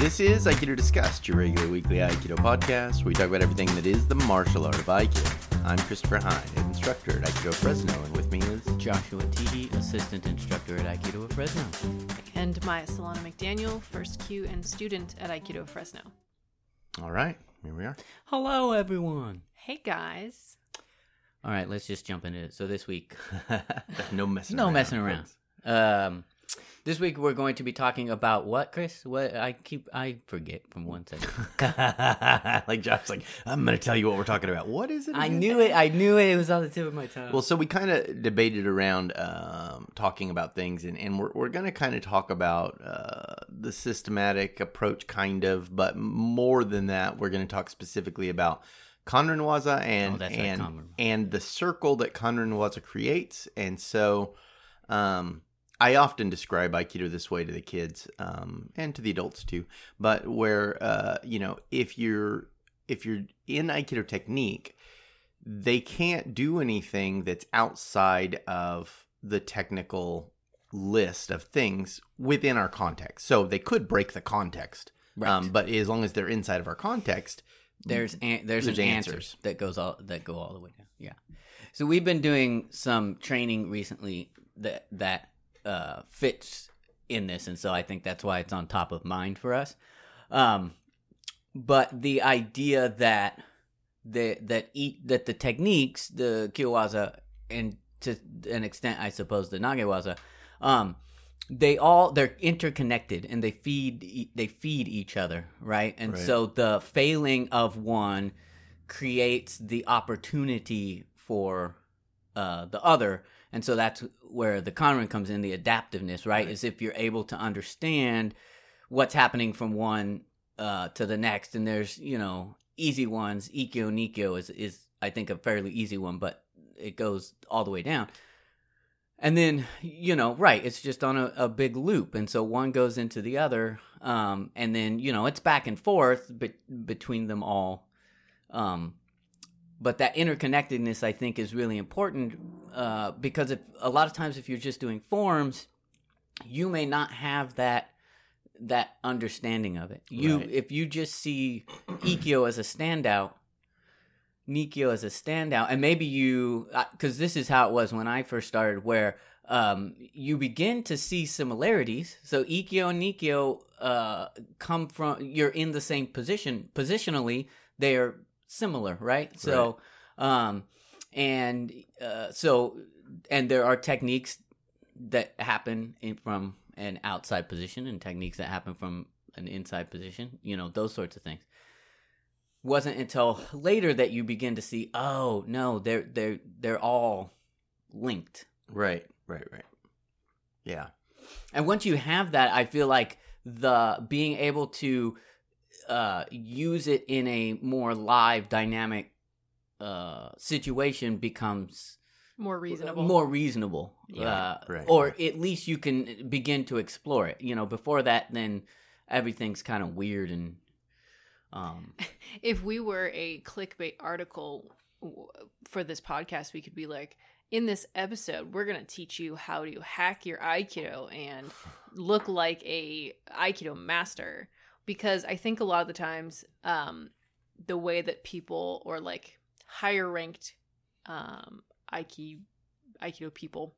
This is Aikido Discussed, your regular weekly Aikido podcast where we talk about everything that is the martial art of Aikido. I'm Christopher Hine, head instructor at Aikido Fresno, and with me is Joshua Teehee, assistant instructor at Aikido of Fresno. And Maya Solana McDaniel, first Q and student at Aikido Fresno. All right, here we are. Hello, everyone. Hey guys. All right, let's just jump into it. So this week, no messing no around. messing around. Um, this week we're going to be talking about what, Chris? What I keep I forget from one second. like Josh's like, I'm going to tell you what we're talking about. What is it? I again? knew it. I knew it. It was on the tip of my tongue. Well, so we kind of debated around um, talking about things, and, and we're, we're going to kind of talk about uh, the systematic approach, kind of, but more than that, we're going to talk specifically about Kanren Waza and Oh, right, and and the circle that Kanren Waza creates, and so. Um, I often describe Aikido this way to the kids um, and to the adults too, but where uh, you know if you're if you're in Aikido technique, they can't do anything that's outside of the technical list of things within our context. So they could break the context, Right. um, but as long as they're inside of our context, there's an, there's, There's an answers. answers that goes all that go all the way down. Yeah. So we've been doing some training recently that that uh, fits in this, and so I think that's why it's on top of mind for us. Um, but the idea that the that eat that the techniques, the Kyowaza, and to an extent, I suppose the Nagewaza, um, they all they're interconnected and they feed they feed each other, right? And Right. so the failing of one creates the opportunity for uh, the other, and so that's where the Kanren comes in, the adaptiveness, right? Right. Is if you're able to understand what's happening from one uh, to the next, and there's you know easy ones. Ikkyo Nikyo is is I think a fairly easy one, but it goes all the way down. And then, you know, right, it's just on a, a big loop. And so one goes into the other. Um, and then, you know, it's back and forth be- between them all. Um, but that interconnectedness, I think, is really important uh, because if, a lot of times if you're just doing forms, you may not have that that understanding of it. You Right. if you just see Ikkyo as a standout, Nikyo as a standout, and maybe you because this is how it was when I first started, where um, you begin to see similarities. So Ikkyo and Nikyo uh, come from you're in the same position positionally. They are similar, right? So, um, and uh, so and there are techniques that happen in, from an outside position and techniques that happen from an inside position. You know those sorts of things. Wasn't until later that you begin to see oh no they're they're they're all linked. Right, right, right, yeah, and once you have that i feel like the being able to uh use it in a more live dynamic uh situation becomes More reasonable. more reasonable Yeah, uh, right, or at least you can begin to explore it you know before that then everything's kind of weird and um If we were a clickbait article for this podcast, we could be like, in this episode, we're going to teach you how to hack your Aikido and look like a Aikido master. Because I think a lot of the times, um, the way that people or like higher ranked um, Aiki, Aikido people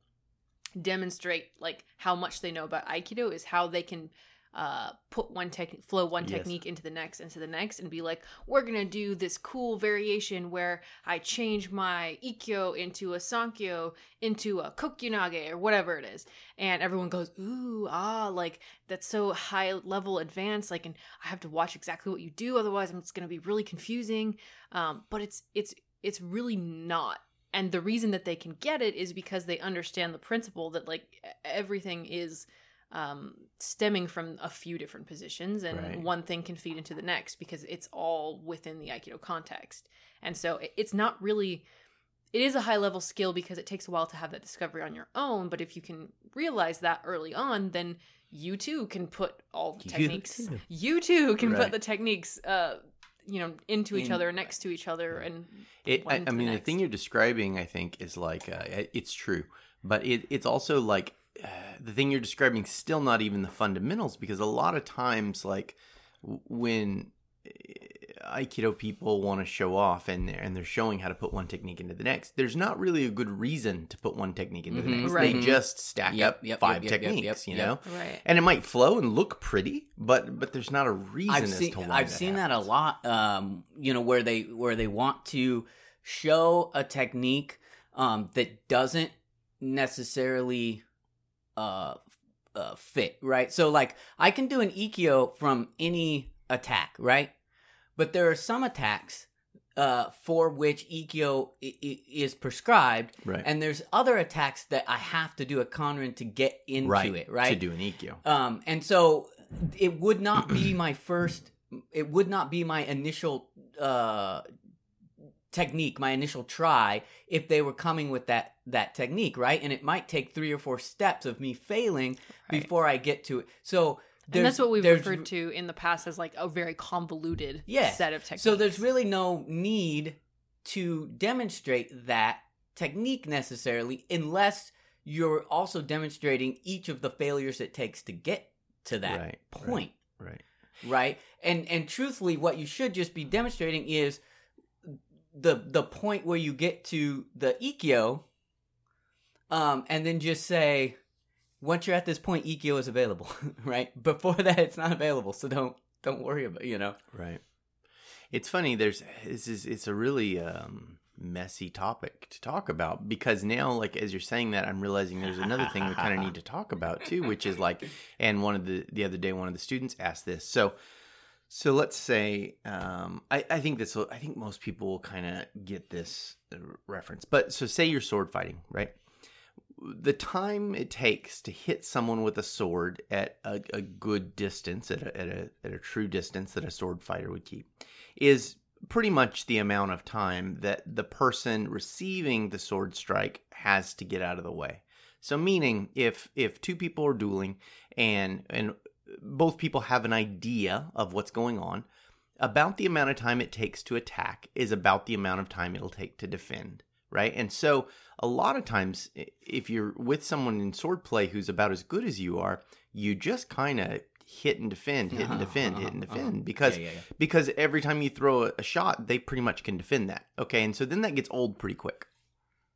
demonstrate like how much they know about Aikido is how they can uh, put one technique, flow one Yes. technique into the next, into the next, and be like, we're gonna do this cool variation where I change my ikkyo into a sankyo into a kokyunage or whatever it is, and everyone goes, ooh, ah, like that's so high level advanced, like, and I have to watch exactly what you do, otherwise it's gonna be really confusing. Um, but it's it's it's really not. And the reason that they can get it is because they understand the principle that like everything is um, stemming from a few different positions, and Right. one thing can feed into the next because it's all within the Aikido context. And so it- it's not really. It is a high level skill because it takes a while to have that discovery on your own. But if you can realize that early on, then you too can put all the You techniques. too. You too can Right. put the techniques, uh, you know, into each In- other, next to each other, and It, I, I mean, the next. thing you're describing, I think, is like uh, it's true, but it, it's also like uh, the thing you're describing still not even the fundamentals because a lot of times, like when aikido people want to show off and they're, and they're showing how to put one technique into the next there's not really a good reason to put one technique into Mhm. the next Right. they just stack Yep, up yep, five yep, yep, yep, techniques yep, you yep. know Right. and it might flow and look pretty but but there's not a reason I've as seen to why I've seen that a lot. Um, you know, where they where they want to show a technique um, that doesn't necessarily uh, uh, fit, right? So, like, I can do an ikkyo from any attack, right? But there are some attacks uh, for which ikkyo i- i- is prescribed, right and there's other attacks that I have to do a kanren to get into right it, right? to do an ikkyo Um, and so it would not be my first. It would not be my initial uh, technique, my initial try, if they were coming with that that technique, right? And it might take three or four steps of me failing Right. before I get to it. So And that's what we've referred to in the past as like a very convoluted Yeah. set of techniques. So there's really no need to demonstrate that technique necessarily, unless you're also demonstrating each of the failures it takes to get to that Right, right. point. right right and and truthfully what you should just be demonstrating is the the point where you get to the ikkyo um and then just say once you're at this point ikkyo is available right before that it's not available so don't don't worry about you know Right. It's funny. There's this is it's a really um, messy topic to talk about because now, like as you're saying that, I'm realizing there's another thing we kind of need to talk about too, which is like, and one of the the other day, one of the students asked this. So, so let's say, um, I I think this will, I think most people will kind of get this uh, reference, but so say you're sword fighting, right? The time it takes to hit someone with a sword at a, a good distance, at a, at, a, at a true distance that a sword fighter would keep, is pretty much the amount of time that the person receiving the sword strike has to get out of the way. So, meaning if if two people are dueling and and both people have an idea of what's going on, about the amount of time it takes to attack is about the amount of time it'll take to defend, right? And so a lot of times if you're with someone in swordplay who's about as good as you are, you just kind of hit and defend, hit and uh-huh, defend, hit uh-huh, and uh-huh. defend because Yeah, yeah, yeah. because every time you throw a, shot, they pretty much can defend that. Okay, and so then that gets old pretty quick.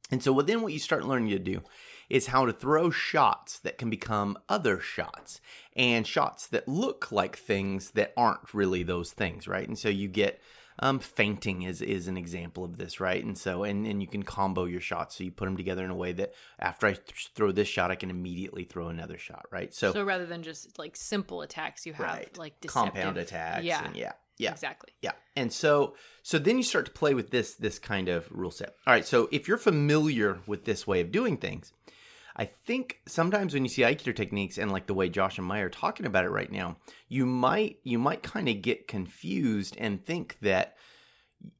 And so then what you start learning to do is how to throw shots that can become other shots and shots that look like things that aren't really those things, right? And so you get um, feinting is is an example of this, right? And so and and you can combo your shots, so you put them together in a way that after I th- throw this shot, I can immediately throw another shot, right? So, So rather than just like simple attacks, you have right, like deceptive, compound attacks, Yeah, and yeah, yeah, exactly. yeah. And so so then you start to play with this this kind of rule set. All right, so if you're familiar with this way of doing things, I think sometimes when you see Aikido techniques and like the way Josh and Maya are talking about it right now, you might you might kind of get confused and think that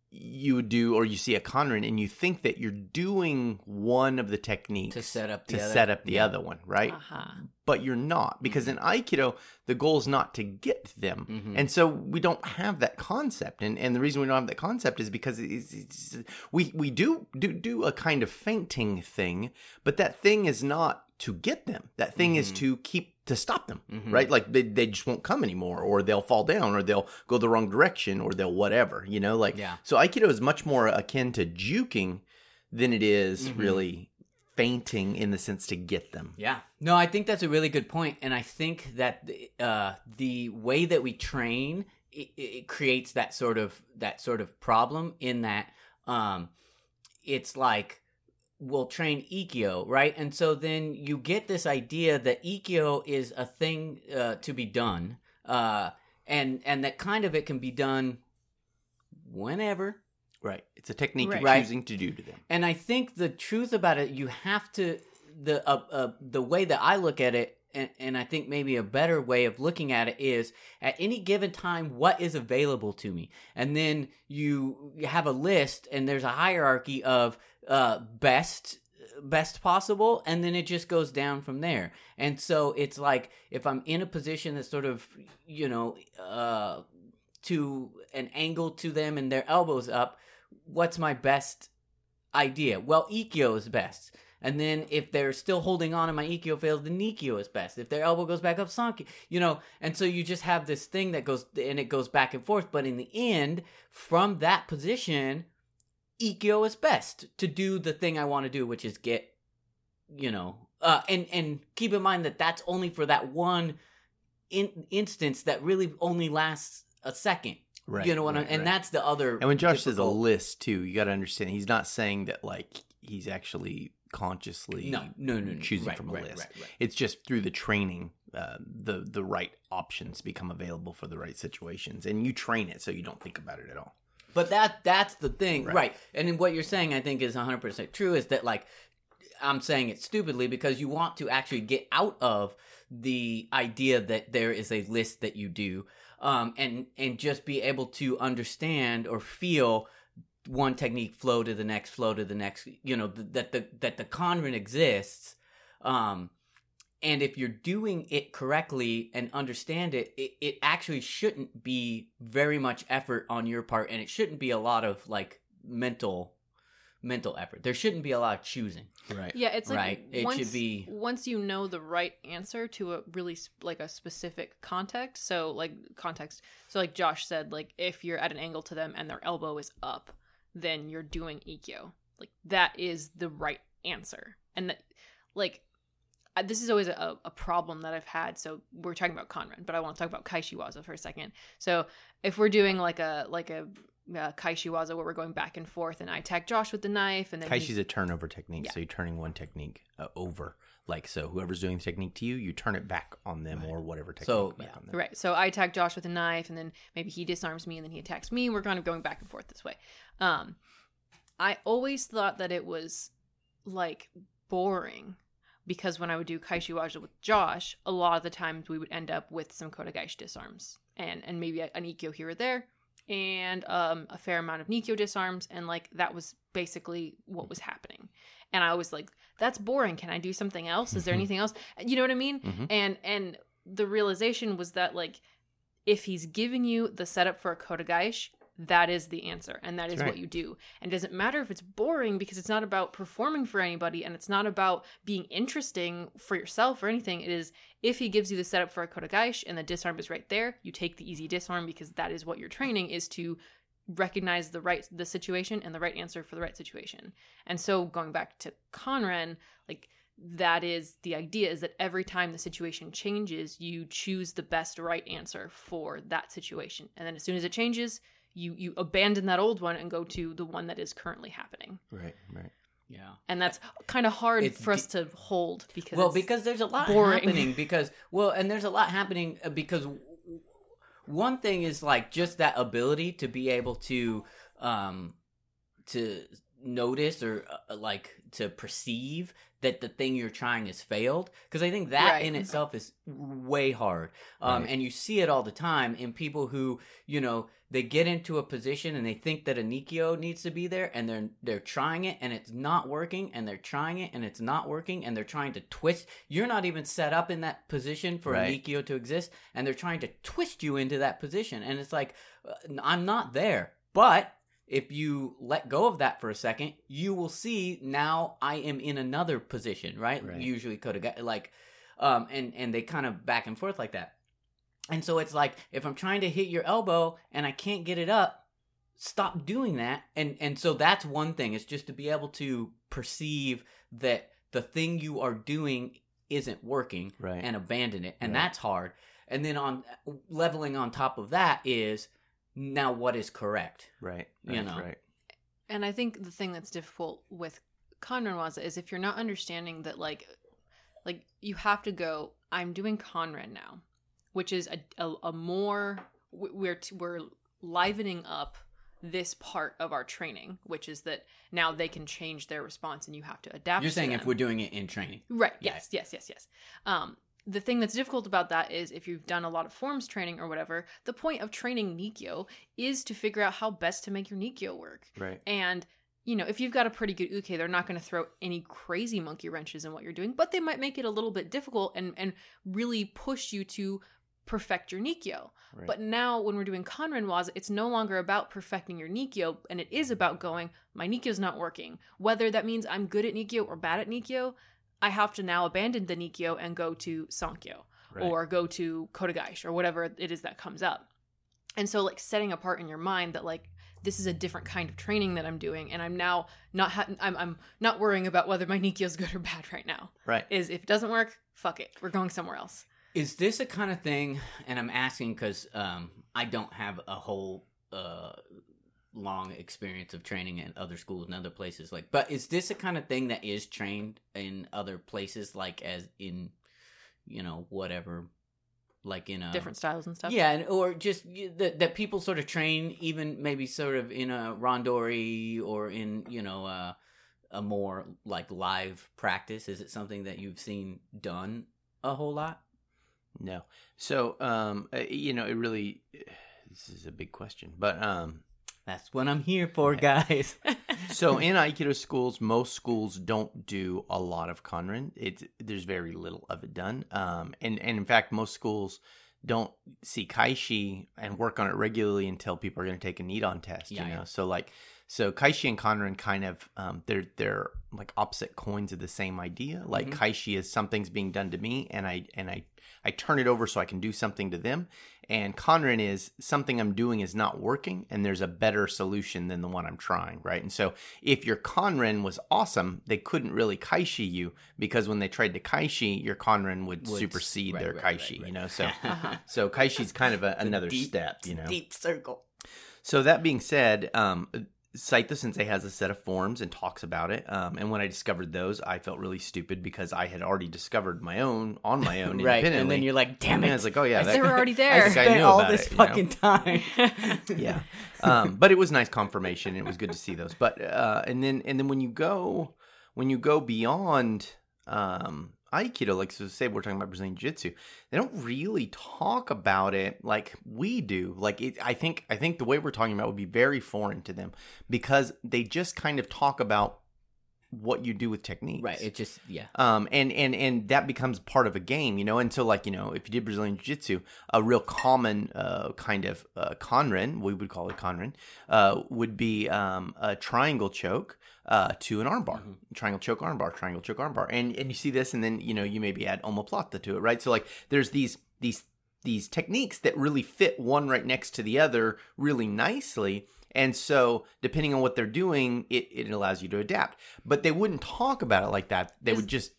you do or you see a kanren and you think that you're doing one of the techniques To set up the to other- set up the yeah. other one, right? Uh-huh. but you're not because in aikido the goal is not to get them Mhm. and so we don't have that concept and and the reason we don't have that concept is because it's, it's, we we do do do a kind of feinting thing but that thing is not to get them that thing is Mhm. to keep to stop them Mhm. right like they, they just won't come anymore or they'll fall down or they'll go the wrong direction or they'll whatever you know like Yeah. so aikido is much more akin to juking than it is Mhm. really feinting in the sense to get them Yeah. No, I think that's a really good point, and I think that the, uh, the way that we train it, it creates that sort of that sort of problem in that um, it's like we'll train ikkyo, right? And so then you get this idea that ikkyo is a thing uh, to be done, uh, and and that kind of it can be done whenever, Right. It's a technique Right. you're choosing to do to them. and I think the truth about it, you have to the uh, uh, the way that I look at it, and, and I think maybe a better way of looking at it is at any given time, what is available to me, and then you have a list, and there's a hierarchy of uh, best best possible and then it just goes down from there and so it's like if i'm in a position that's sort of you know uh to an angle to them and their elbows up what's my best idea well ikkyo is best And then if they're still holding on and my Ikkyo fails, the Nikyo is best. If their elbow goes back up, Sankyo. You know, and so you just have this thing that goes and it goes back and forth. But in the end, from that position, Ikkyo is best to do the thing I want to do, which is get, you know, uh, and and keep in mind that that's only for that one in, instance that really only lasts a second. Right. you know what right, I and right. that's the other. And when Josh says a list too, you got to understand he's not saying that like he's actually consciously no, no, no, no, choosing right, from a list. It's just through the training, uh, the the right options become available for the right situations, and you train it so you don't think about it at all. But that that's the thing, right? Right. And what you're saying, I think, is 100 percent true. Is that like I'm saying it stupidly because you want to actually get out of the idea that there is a list that you do, um, and and just be able to understand or feel one technique flow to the next, flow to the next. You know th- that the that the convent exists. Um, and if you're doing it correctly and understand it, it, it actually shouldn't be very much effort on your part and it shouldn't be a lot of like mental mental effort there shouldn't be a lot of choosing Right. Yeah, it's like Right. It should once, be- once you know the right answer to a really s- like a specific context. So like context. So like Josh said, like if you're at an angle to them and their elbow is up, then you're doing Ikkyo. Like that is the right answer. And that, like this is always a, a problem that I've had. So we're talking about Kanren, but I want to talk about Kaeshiwaza for a second. So if we're doing like a like a uh, Kaeshiwaza where we're going back and forth, and I attack Josh with the knife, and then he- Kaeshi's a turnover technique, Yeah. so you're turning one technique uh, over. Like so, whoever's doing the technique to you, you turn it back on them or whatever technique So, back yeah. on them. Right. So I attack Josh with a knife, and then maybe he disarms me, and then he attacks me. And we're kind of going back and forth this way. Um, I always thought that it was like boring because when I would do Kaeshiwaza with Josh, a lot of the times we would end up with some Kotegaeshi disarms and and maybe an Ikkyo here or there, and um, a fair amount of Nikyo disarms, and like that was basically what was happening. And I was like, "That's boring. Can I do something else? Is there Mhm. anything else? You know what I mean?" Mhm. and and the realization was that like if he's giving you the setup for a kotegaeshi that is the answer and that is right. what you do. And it doesn't matter if it's boring because it's not about performing for anybody and it's not about being interesting for yourself or anything. It is if he gives you the setup for a kotegaeshi and the disarm is right there you take the easy disarm because that is what you're training is to recognize the right the situation and the right answer for the right situation. And so going back to kanren like that is the idea is that every time the situation changes you choose the best right answer for that situation. And then as soon as it changes you you abandon that old one and go to the one that is currently happening Right. Right. yeah and that's kind of hard It's for us to hold because well it's- because there's a lot boring. happening because well and there's a lot happening uh, because w- w- one thing is like just that ability to be able to um to notice or uh, like to perceive that the thing you're trying has failed because i think that Right. in itself is way hard um Right. and you see it all the time in people who you know they get into a position and they think that a Nikyo needs to be there and they're they're trying it and it's not working and they're trying it and it's not working and they're trying to twist you're not even set up in that position for Right. a Nikyo to exist and they're trying to twist you into that position and it's like uh, I'm not there but if you let go of that for a second you will see now I am in another position right, Right. usually could have like um and and they kind of back and forth like that and so it's like if I'm trying to hit your elbow and I can't get it up, stop doing that. And and so that's one thing is just to be able to perceive that the thing you are doing isn't working Right. and abandon it. And Right. that's hard. And then on leveling on top of that is now what is correct. right. you know. Right. and i think the thing that's difficult with kanren waza is if you're not understanding that like like you have to go i'm doing kanren now which is a, a, a more we- we're t- we're livening up this part of our training which is that now they can change their response and you have to adapt You're to saying if we're doing it in training. Right. Yeah. Yes. Yes. Yes. Yes. Um, the thing that's difficult about that is if you've done a lot of forms training or whatever, the point of training Nikyo is to figure out how best to make your Nikyo work. Right. And you know, if you've got a pretty good uke, they're not going to throw any crazy monkey wrenches in what you're doing, but they might make it a little bit difficult and and really push you to perfect your Nikyo. Right. But now when we're doing Kanren Waza, it's no longer about perfecting your Nikyo, and it is about going, my Nikyo's not working. Whether that means I'm good at Nikyo or bad at Nikyo, I have to now abandon the Nikyo and go to Sankyo Right. or go to Kotegaeshi or whatever it is that comes up. And so like setting apart in your mind that like this is a different kind of training that I'm doing and I'm now not ha- I'm I'm not worrying about whether my Nikyo is good or bad right now. right. Is if it doesn't work, fuck it. We're going somewhere else. Is this a kind of thing? And I'm asking because um, I don't have a whole uh, long experience of training in other schools and other places. Like, but is this a kind of thing that is trained in other places, like as in, you know, whatever, like in a Different styles and stuff. Yeah, and, or just that that people sort of train, even maybe sort of in a randori or in you know uh, a more like live practice. Is it something that you've seen done a whole lot? No. So, um, uh, you know, it really, this is a big question, but, um, That's what I'm here for, guys. so in Aikido schools, most schools don't do a lot of Kanren. It's there's very little of it done. Um, and and in fact, most schools don't see Kaeshi and work on it regularly until people are going to take a Nidan test. Yeah, you know, yeah. so like so Kaeshi and Kanren kind of um, they're they're like opposite coins of the same idea. Like Mhm. Kaeshi is something's being done to me, and I and I I turn it over so I can do something to them. And Kanren is something I'm doing is not working, and there's a better solution than the one I'm trying, right? And so if your Kanren was awesome, they couldn't really Kaeshi you because when they tried to Kaeshi, your Kanren would, Would- supersede right, their right, Kaeshi, right, you know? So Uh-huh. so Kaeshi's kind of a another deep- step, you know? Deep circle. So that being said, um, Saito Sensei has a set of forms and talks about it. Um, and when I discovered those, I felt really stupid because I had already discovered my own on my own right, independently. and then you're like, "Damn And it!" I was like, oh yeah, that, they were already there. I spent all this it, you know? fucking time. yeah. Um, but it was nice confirmation. It was good to see those. But uh, and then and then when you go when you go beyond um, Aikido, like so say we're talking about Brazilian Jiu-Jitsu, they don't really talk about it like we do. Like it, I think I think the way we're talking about would be very foreign to them because they just kind of talk about what you do with techniques. right. It just yeah. Um, and, and, and that becomes part of a game, you know? And so like, you know, if you did Brazilian Jiu Jitsu, a real common, uh, kind of, uh, kanren, we would call it kanren, uh, would be, um, a triangle choke, uh, to an armbar, Mhm. triangle choke armbar, triangle choke armbar. And, and you see this and then, you know, you maybe add omoplata to it, right? So like there's these, these, these techniques that really fit one right next to the other really nicely. And so, depending on what they're doing, it, it allows you to adapt. But they wouldn't talk about it like that. They Is- would just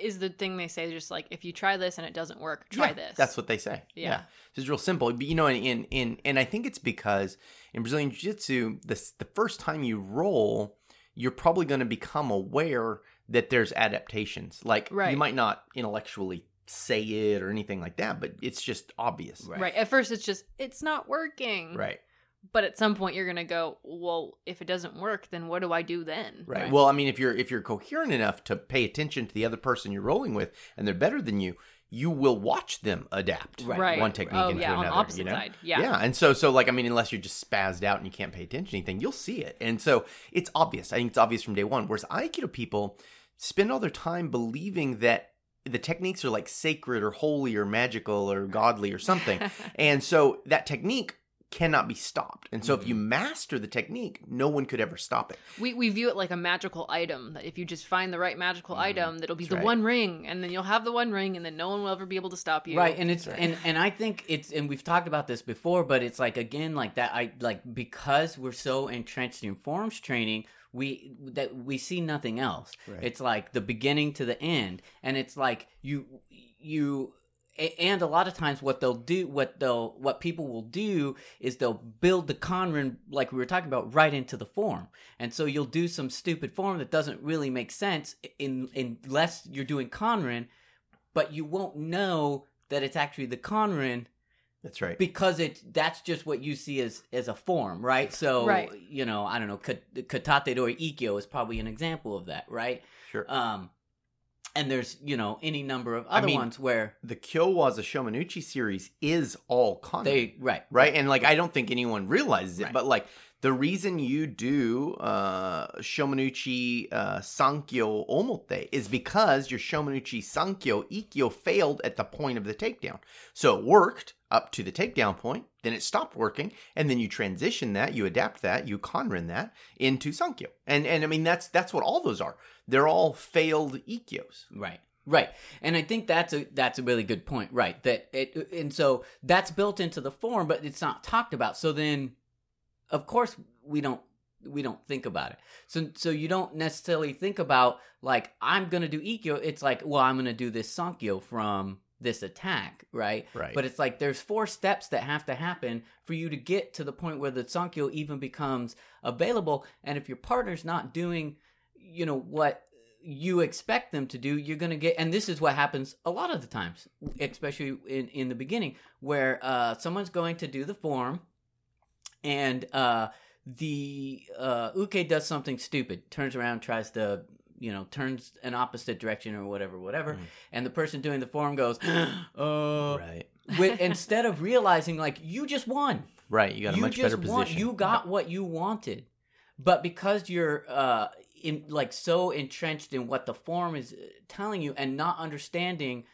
is the thing they say just like if you try this and it doesn't work, try Yeah, this. That's what they say. Yeah. It's real simple. But you know, in in and I think it's because in Brazilian Jiu Jitsu, the the first time you roll, you're probably going to become aware that there's adaptations. Like Right. you might not intellectually say it or anything like that, but it's just obvious. Right. right. At first, it's just it's not working. Right. But at some point, you're gonna go. Well, if it doesn't work, then what do I do then? Right. Right. Well, I mean, if you're if you're coherent enough to pay attention to the other person you're rolling with, and they're better than you, you will watch them adapt Right. Right. one technique oh into yeah, another. on opposite you know? side. Yeah. Yeah, and so so like I mean, unless you're just spazzed out and you can't pay attention to anything, you'll see it, and so it's obvious. I think it's obvious from day one. Whereas Aikido people spend all their time believing that the techniques are like sacred or holy or magical or godly or something, and so that technique cannot be stopped. And so if you Mm-hmm. master the technique, no one could ever stop it. We we view it like a magical item. That if you just find the right magical Mhm. item, that'll be That's the right. one ring, and then you'll have the one ring, and then no one will ever be able to stop you. Right, and it's Right. and and I think it's and we've talked about this before, but it's like again like that. I like because we're so entrenched in forms training, we that we see nothing else. Right. It's like the beginning to the end, and it's like you you. A- And a lot of times, what they'll do, what they'll, what people will do, is they'll build the kanren like we were talking about right into the form, and so you'll do some stupid form that doesn't really make sense in, unless you're doing kanren, but you won't know that it's actually the kanren That's right. because it that's just what you see as as a form, right? So Right. you know, I don't know, kat- katate dori ikkyo is probably an example of that, right? Sure. Um, and there's you know any number of other mean, ones where The Kyowaza Shomenuchi series is all Kanren. they right right? And like, I don't think anyone realizes it, Right. but like, the reason you do uh, uh, Sankyo Omote is because your Shomenuchi Sankyo Ikkyo failed at the point of the takedown. So it worked up to the takedown point, then it stopped working, and then you transition that, you adapt that, you Kanren that into Sankyo. And and I mean that's that's what all those are. They're all failed Ikkyos. Right. Right. And I think that's a that's a really good point. Right. That it and so that's built into the form, but it's not talked about. So then of course we don't we don't think about it. So so you don't necessarily think about like I'm gonna do Ikkyo. It's like, well, I'm gonna do this Sankyo from this attack, right? Right. But it's like there's four steps that have to happen for you to get to the point where the Sankyo even becomes available. And if your partner's not doing, you know, what you expect them to do, you're gonna get and this is what happens a lot of the times, especially in, in the beginning, where uh someone's going to do the form and uh the uh Uke does something stupid, turns around, tries to you know, turns an opposite direction or whatever, whatever, Mm. and the person doing the form goes, uh, right. with, instead of realizing like you just won, Right. You got a you much better won, position. you got what you wanted, but because you're uh in like so entrenched in what the form is uh, telling you and not understanding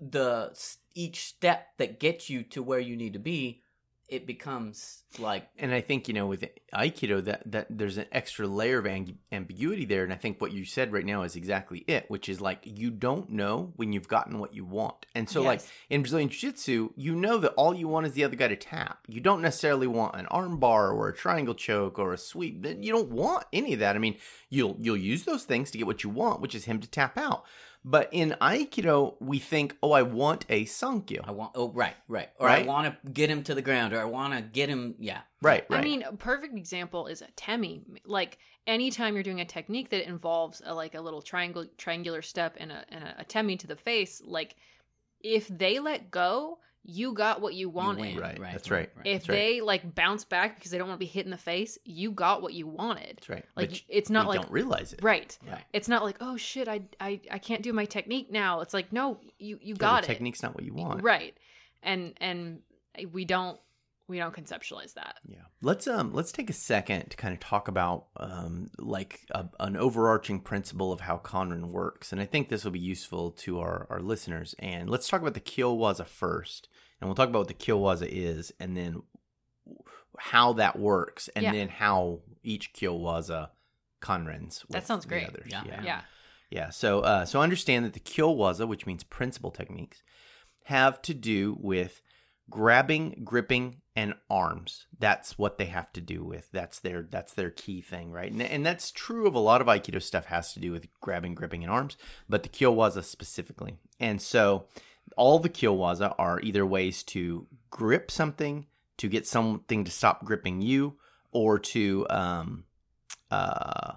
the each step that gets you to where you need to be, it becomes like And I think you know with Aikido that that there's an extra layer of ang- ambiguity there, and I think what you said right now is exactly it, which is like you don't know when you've gotten what you want, and so like in Brazilian Jiu-Jitsu, you know that all you want is the other guy to tap. You don't necessarily want an armbar or a triangle choke or a sweep. You don't want any of that. I mean, you'll you'll use those things to get what you want, which is him to tap out. But in Aikido, we think, oh, I want a Sankyo. I want oh right right or I want to get him to the ground or I want to get him yeah Right, right. I mean, a perfect example is a temi. Like anytime you're doing a technique that involves a, like a little triangle triangular step and a and a, a temi to the face, like if they let go, you got what you you wanted. win. Right, that's right. If That's right. they like bounce back because they don't want to be hit in the face, you got what you wanted. That's right. Like But it's not we like don't realize it. right. Right. It's not like oh shit, I I I can't do my technique now. It's like no, you you Yeah, got the it. Technique's not what you want. Right. And and we don't we don't conceptualize that. Yeah. Let's um let's take a second to kind of talk about um like a, an overarching principle of how Kanren works, and I think this will be useful to our our listeners. And let's talk about the Kyowaza first, and we'll talk about what the Kyowaza is, and then how that works, and Yeah. then how each Kyowaza Kanrens. That sounds great. Yeah. yeah. Yeah. Yeah, so uh, so understand that the Kyowaza, which means principal techniques, have to do with grabbing, gripping, and arms. That's what they have to do with. That's their that's their key thing, right? And, and that's true of a lot of Aikido stuff has to do with grabbing, gripping, and arms, but the Kyowaza specifically. And so all the Kyowaza are either ways to grip something, to get something to stop gripping you, or to um uh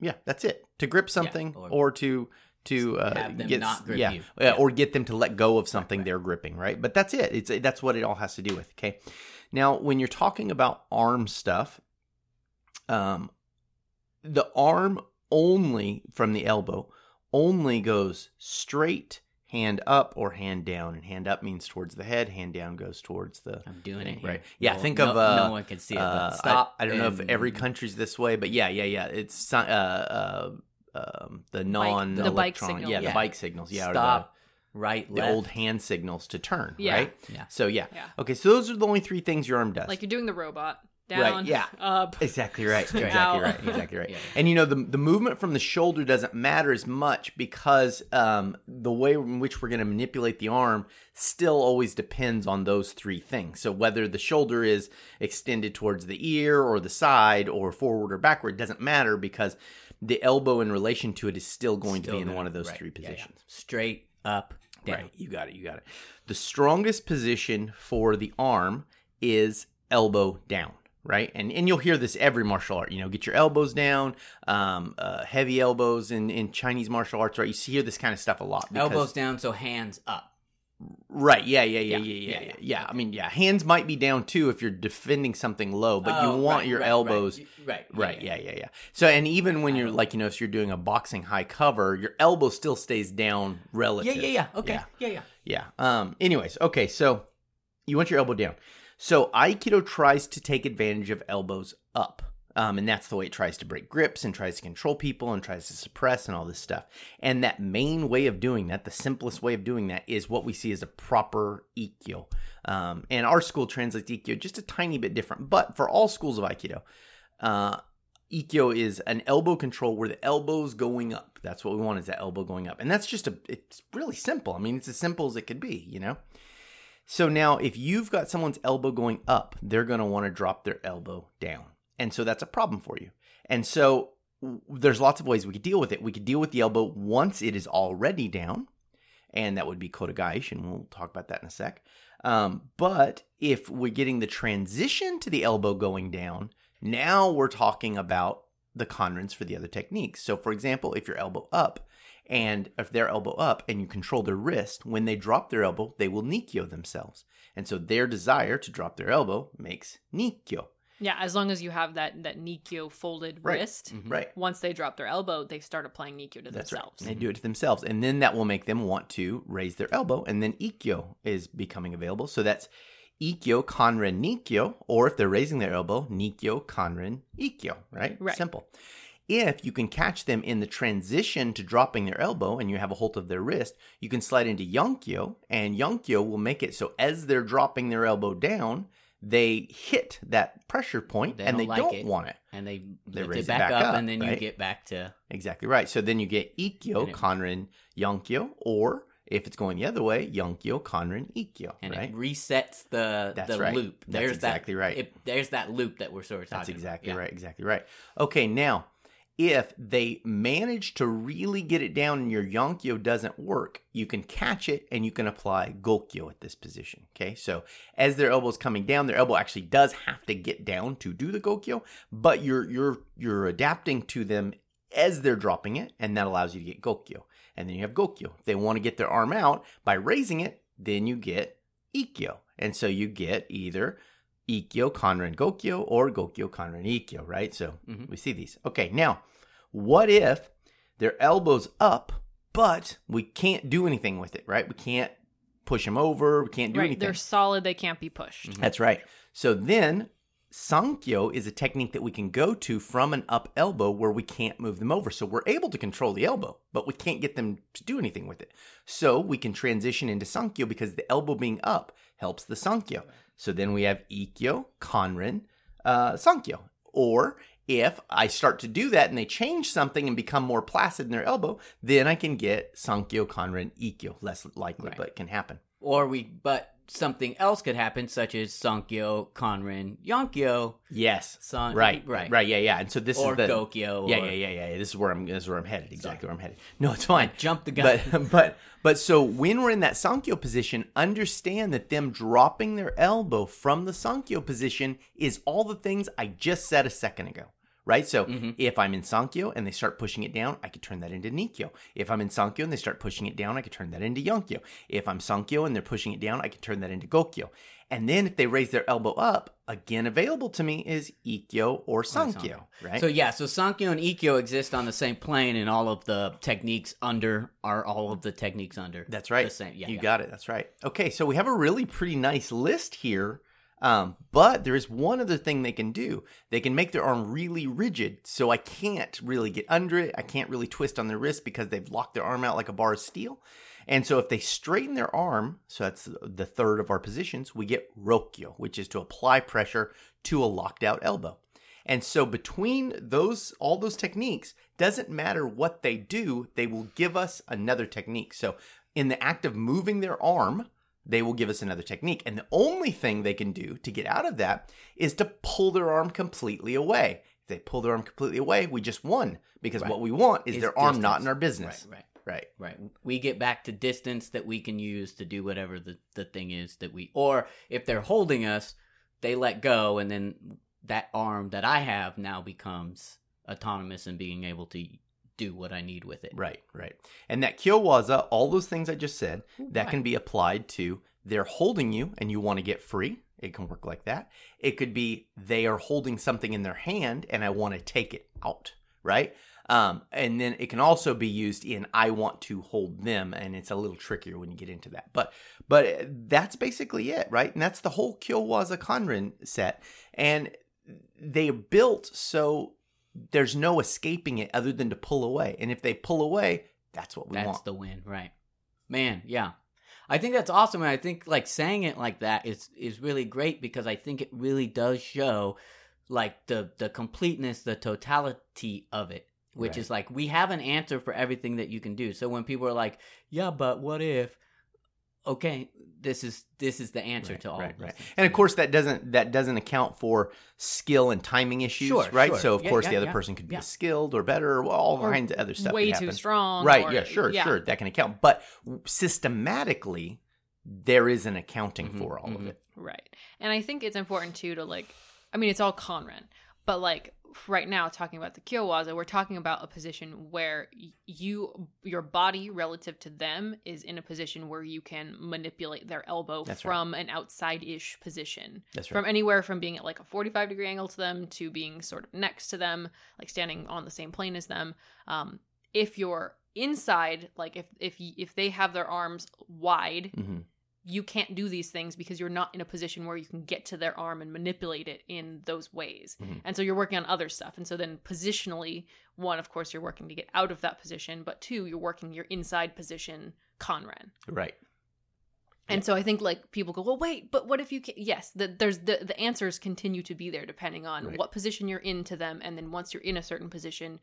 yeah, that's it. To grip something or- or, to to uh, Have them get not grip yeah, you. yeah, or get them to let go of something right. they're gripping, right? But that's it. It's that's what it all has to do with. Okay, now when you're talking about arm stuff, um, the arm only from the elbow only goes straight hand up or hand down, and hand up means towards the head, hand down goes towards the I'm doing it here. Right. Yeah, No- think no- of, uh, no one can see it. But uh, I- stop. I, don't know if every country's this way, but yeah, yeah, yeah. It's uh, uh, um, the non the bike signal, Yeah, the yeah. bike signals. Yeah, or the- stop right the left. old hand signals to turn, Yeah. right? Yeah. So yeah. Yeah. Okay, so those are the only three things your arm does. Like you're doing the robot. Right, Down, yeah. up. exactly right. Exactly out. right. Exactly right. Yeah. And you know the the movement from the shoulder doesn't matter as much because um, the way in which we're going to manipulate the arm still always depends on those three things. So whether the shoulder is extended towards the ear or the side or forward or backward doesn't matter because the elbow in relation to it is still going Still to be in one of those right, three yeah, yeah. positions. Straight up down. Right. You got it. You got it. The strongest position for the arm is elbow down. Right. And and you'll hear this every martial art. You know, get your elbows down, um, uh, heavy elbows in, in Chinese martial arts, right? You see- hear this kind of stuff a lot. Elbows down, so hands up. Right. Yeah. Yeah. Yeah. Yeah, Yeah. Yeah. yeah, Yeah. yeah. yeah. I mean, yeah. Hands might be down too if you're defending something low, but Oh, you want right, your right, elbows. right, right, Right. Yeah. Yeah. Yeah. So, and even when you're like, you know, if you're doing a boxing high cover, your elbow still stays down relative. Yeah, yeah, yeah. Okay. Yeah. Yeah, yeah. Yeah. Um. Anyways, okay. So you want your elbow down. So Aikido tries to take advantage of elbows up. Um, and that's the way it tries to break grips and tries to control people and tries to suppress and all this stuff. And that main way of doing that, the simplest way of doing that, is what we see as a proper ikkyo. Um, and our school translates ikkyo just a tiny bit different. But for all schools of Aikido, uh, ikkyo is an elbow control where the elbow's going up. That's what we want is that elbow going up. And that's just a, it's really simple. I mean, it's as simple as it could be, you know? So now, if you've got someone's elbow going up, they're going to want to drop their elbow down. And so that's a problem for you. And so there's lots of ways we could deal with it. We could deal with the elbow once it is already down, and that would be Kotegaeshi, and we'll talk about that in a sec. Um, but if we're getting the transition to the elbow going down, now we're talking about the conrins for the other techniques. So, for example, if your elbow up, and if their elbow up and you control their wrist, when they drop their elbow, they will nikyo themselves. And so their desire to drop their elbow makes nikyo. Yeah, as long as you have that that Nikyo folded Right. wrist. Mhm. Right. Once they drop their elbow, they start applying Nikyo to That's themselves. right. They do it to themselves. And then that will make them want to raise their elbow. And then ikkyo is becoming available. So that's ikkyo, kanren, nikyo. Or if they're raising their elbow, nikyo, kanren, ikkyo. Right? Right. Simple. If you can catch them in the transition to dropping their elbow and you have a hold of their wrist, you can slide into yonkyo. And yonkyo will make it so as they're dropping their elbow down, they hit that pressure point They and they like don't it. want it. And they, They raise back, back up, up, and then you get back to Exactly right. So then you get ikkyo, it- kanren, yonkyo, or if it's going the other way, yonkyo, kanren, ikkyo. and right? it resets the That's the right. loop. That's There's exactly that, right. It, there's that loop that we're sort of talking That's about. exactly Yeah. right. Exactly right. Okay, now if they manage to really get it down and your yonkyo doesn't work, you can catch it and you can apply gokyo at this position. Okay, so as their elbow's coming down, their elbow actually does have to get down to do the gokyo, but you're you're you're adapting to them as they're dropping it, and that allows you to get gokyo. And then you have gokyo. If they want to get their arm out by raising it, then you get ikkyo. And so you get either ikkyo, kanren, gokyo, or gokyo, kanren, ikkyo, right? So Mhm. we see these. Okay, now, what if their elbow's up, but we can't do anything with it, right? We can't push them over. We can't do right. anything. They're solid, they can't be pushed. Mhm. That's right. So then Sankyo is a technique that we can go to from an up elbow where we can't move them over. So we're able to control the elbow, but we can't get them to do anything with it. So we can transition into Sankyo because the elbow being up helps the Sankyo. So then we have Ikkyo, Kanren, uh, Sankyo. Or if I start to do that and they change something and become more placid in their elbow, then I can get Sankyo, Kanren, Ikkyo. Less likely, Right. but it can happen. Or we, but something else could happen, such as Sankyo, Kanren, Yonkyo, Yes. San, Right, right, right, yeah, yeah. And so this or is the Gokyo. yeah, or, yeah, yeah, yeah. This is where I'm. This is where I'm headed. Exactly where I'm headed. No, it's fine. Jump the gun. But but but so when we're in that Sankyo position, understand that them dropping their elbow from the Sankyo position is all the things I just said a second ago. Right? So Mhm. if I'm in Sankyo and they start pushing it down, I could turn that into Nikyo. If I'm in Sankyo and they start pushing it down, I could turn that into Yonkyo. If I'm Sankyo and they're pushing it down, I could turn that into Gokyo. And then if they raise their elbow up, again available to me is Ikkyo or Sankyo. Right? So yeah, so Sankyo and Ikkyo exist on the same plane, and all of the techniques under are all of the techniques under. That's right. The same. Yeah, you yeah. got it. That's right. Okay, so we have a really pretty nice list here. Um, but there is one other thing they can do. They can make their arm really rigid, so I can't really get under it. I can't really twist on their wrist because they've locked their arm out like a bar of steel. And so if they straighten their arm, so that's the third of our positions, we get rokyo, which is to apply pressure to a locked out elbow. And so between those all those techniques, doesn't matter what they do, they will give us another technique. So in the act of moving their arm, they will give us another technique. And the only thing they can do to get out of that is to pull their arm completely away. If they pull their arm completely away, we just won because Right. what we want is Is their arm not in our business. Right, right. Right. Right. We get back to distance that we can use to do whatever the, the thing is that we or if they're holding us, they let go and then that arm that I have now becomes autonomous and being able to do what I need with it. Right, right. And that kyowaza, all those things I just said, that right. can be applied to they're holding you and you want to get free. It can work like that. It could be they are holding something in their hand and I want to take it out, right? Um, and then it can also be used in I want to hold them, and it's a little trickier when you get into that. But but that's basically it, right? And that's the whole Kyowaza Kanren set. And they built so there's no escaping it other than to pull away. And if they pull away, that's what we That's want. That's the win, right? Man, yeah. I think that's awesome, and I think like saying it like that is is really great because I think it really does show like the the completeness, the totality of it, which Right. is like we have an answer for everything that you can do. So when people are like, "Yeah, but what if?" Okay, this is this is the answer Right, to all right, of right. things. And of course, that doesn't that doesn't account for skill and timing issues, Sure, right? sure. So of Yeah, course, yeah, the other yeah, person could be skilled or better, or all Or kinds of other stuff. way too strong. right? or- yeah, sure, sure, that can account. But systematically, there is an accounting Mhm, for all of mhm. it. Right. And I think it's important too to like I mean it's all Kanren, but like right now talking about the Kyowaza, we're talking about a position where you your body relative to them is in a position where you can manipulate their elbow That's right. from an outside-ish position. That's From anywhere from being at like a 45 degree angle to them to being sort of next to them, like standing on the same plane as them. Um if you're inside, like if if if they have their arms wide, hmm you can't do these things because you're not in a position where you can get to their arm and manipulate it in those ways. Mhm. And so you're working on other stuff. And so then positionally, one, of course, you're working to get out of that position, but two, you're working your inside position, Kanren. Right. And so I think like people go, well, wait, but what if you can? Yes, the, there's the the answers continue to be there depending on Right. what position you're in to them, and then once you're in a certain position,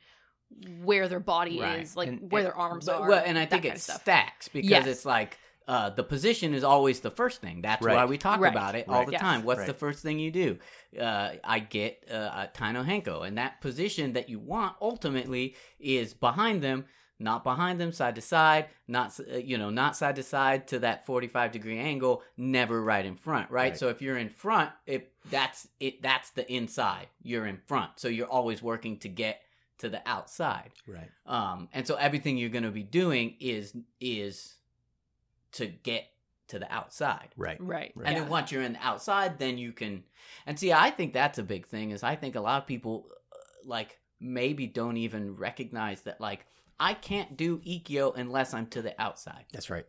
where their body Right. is, like And- where and- their arms But- are. well, and I think kind it of stacks because Yes. it's like uh, the position is always the first thing. That's Right. why we talk Right. about it all the Yes. time. What's Right. the first thing you do? Uh, I get uh, a Taino Henko, and that position that you want ultimately is behind them. Not behind them, side to side, not uh, you know, not side to side to that forty-five degree angle. Never right in front, right? Right. So if you're in front, it that's it. That's the inside. You're in front, so you're always working to get to the outside. Right. Um, and so everything you're going to be doing is is to get to the outside. Right. right. Right. And yeah. then once you're in the outside, then you can. And see, I think that's a big thing. Is I think a lot of people uh, like maybe don't even recognize that like I can't do Ikkyo unless I'm to the outside. That's right.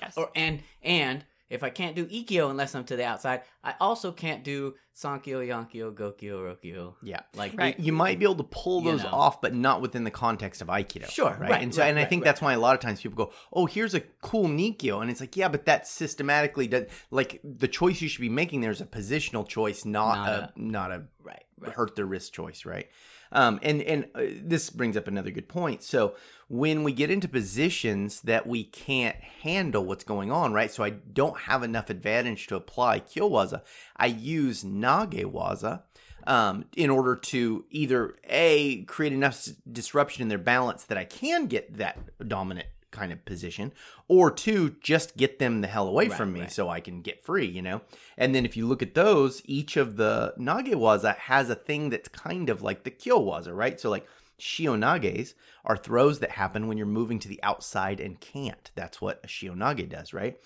yes. Or and and if I can't do Ikkyo unless I'm to the outside, I also can't do Sankyo, Yonkyo, Gokyo, Rokyo. Yeah. Like Right. You might be able to pull You those know. off, but not within the context of Aikido. Sure, right. right, and so, right, and I think right. that's why a lot of times people go, "Oh, here's a cool Nikyo," and it's like, yeah, but that systematically does like the choice you should be making there is a positional choice, not, Not a, not a right, right. hurt the wrist choice, right? Um, and and uh, this brings up another good point. So when we get into positions that we can't handle what's going on, right? So I don't have enough advantage to apply Kyowaza. I use Nagewaza um, in order to either a create enough disruption in their balance that I can get that dominant kind of position, or two, just get them the hell away Right, from me right. so I can get free, you know? And then if you look at those, each of the Nagewaza has a thing that's kind of like the Kyowaza, right? So like Shihonages are throws that happen when you're moving to the outside and can't. That's what a Shihonage does, right?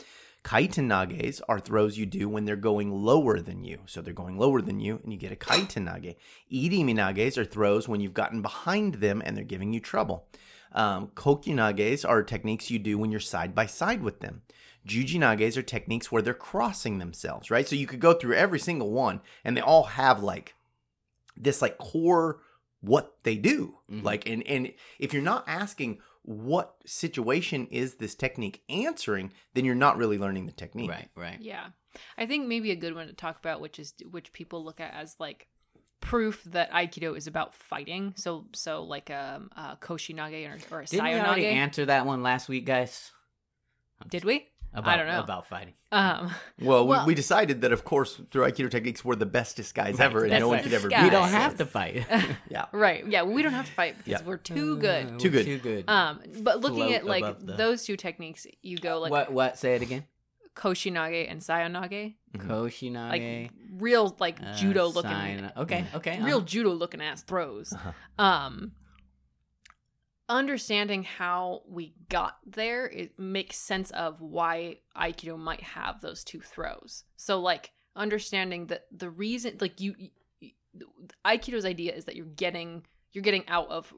Kaiten nages are throws you do when they're going lower than you. So they're going lower than you and you get a kaiten nage. Irimi nages are throws when you've gotten behind them and they're giving you trouble. Um, kokyu nages are techniques you do when you're side by side with them. Juji nages are techniques where they're crossing themselves, right? So you could go through every single one and they all have like this like core what they do. Mhm. Like and and if you're not asking what situation is this technique answering, then you're not really learning the technique. Right, right. Yeah. I think maybe a good one to talk about, which is which people look at as like proof that Aikido is about fighting. So so like um, a, a Koshinage or, or a Didn't we already answer that one last week, guys? Did we? About, don't know. about fighting. Um, Well, Well- we, we decided that, of course, through Aikido techniques, we're the bestest guys Right, ever, and no one the could ever disguise. beat We don't have to fight. Yeah. right. Yeah, we don't have to fight because Yeah. we're too good. Too good. Too good. Um, but looking Float at like the- those two techniques, you go like what? What? Say it again. Koshinage and Seoinage, Mhm. Koshinage. like real like uh, judo looking, sign- Okay. Okay. real uh-huh. judo looking ass throws. Uh-huh. Um, understanding how we got there, it makes sense of why Aikido might have those two throws. So, like, understanding that the reason, like, you, you Aikido's idea is that you're getting you're getting out of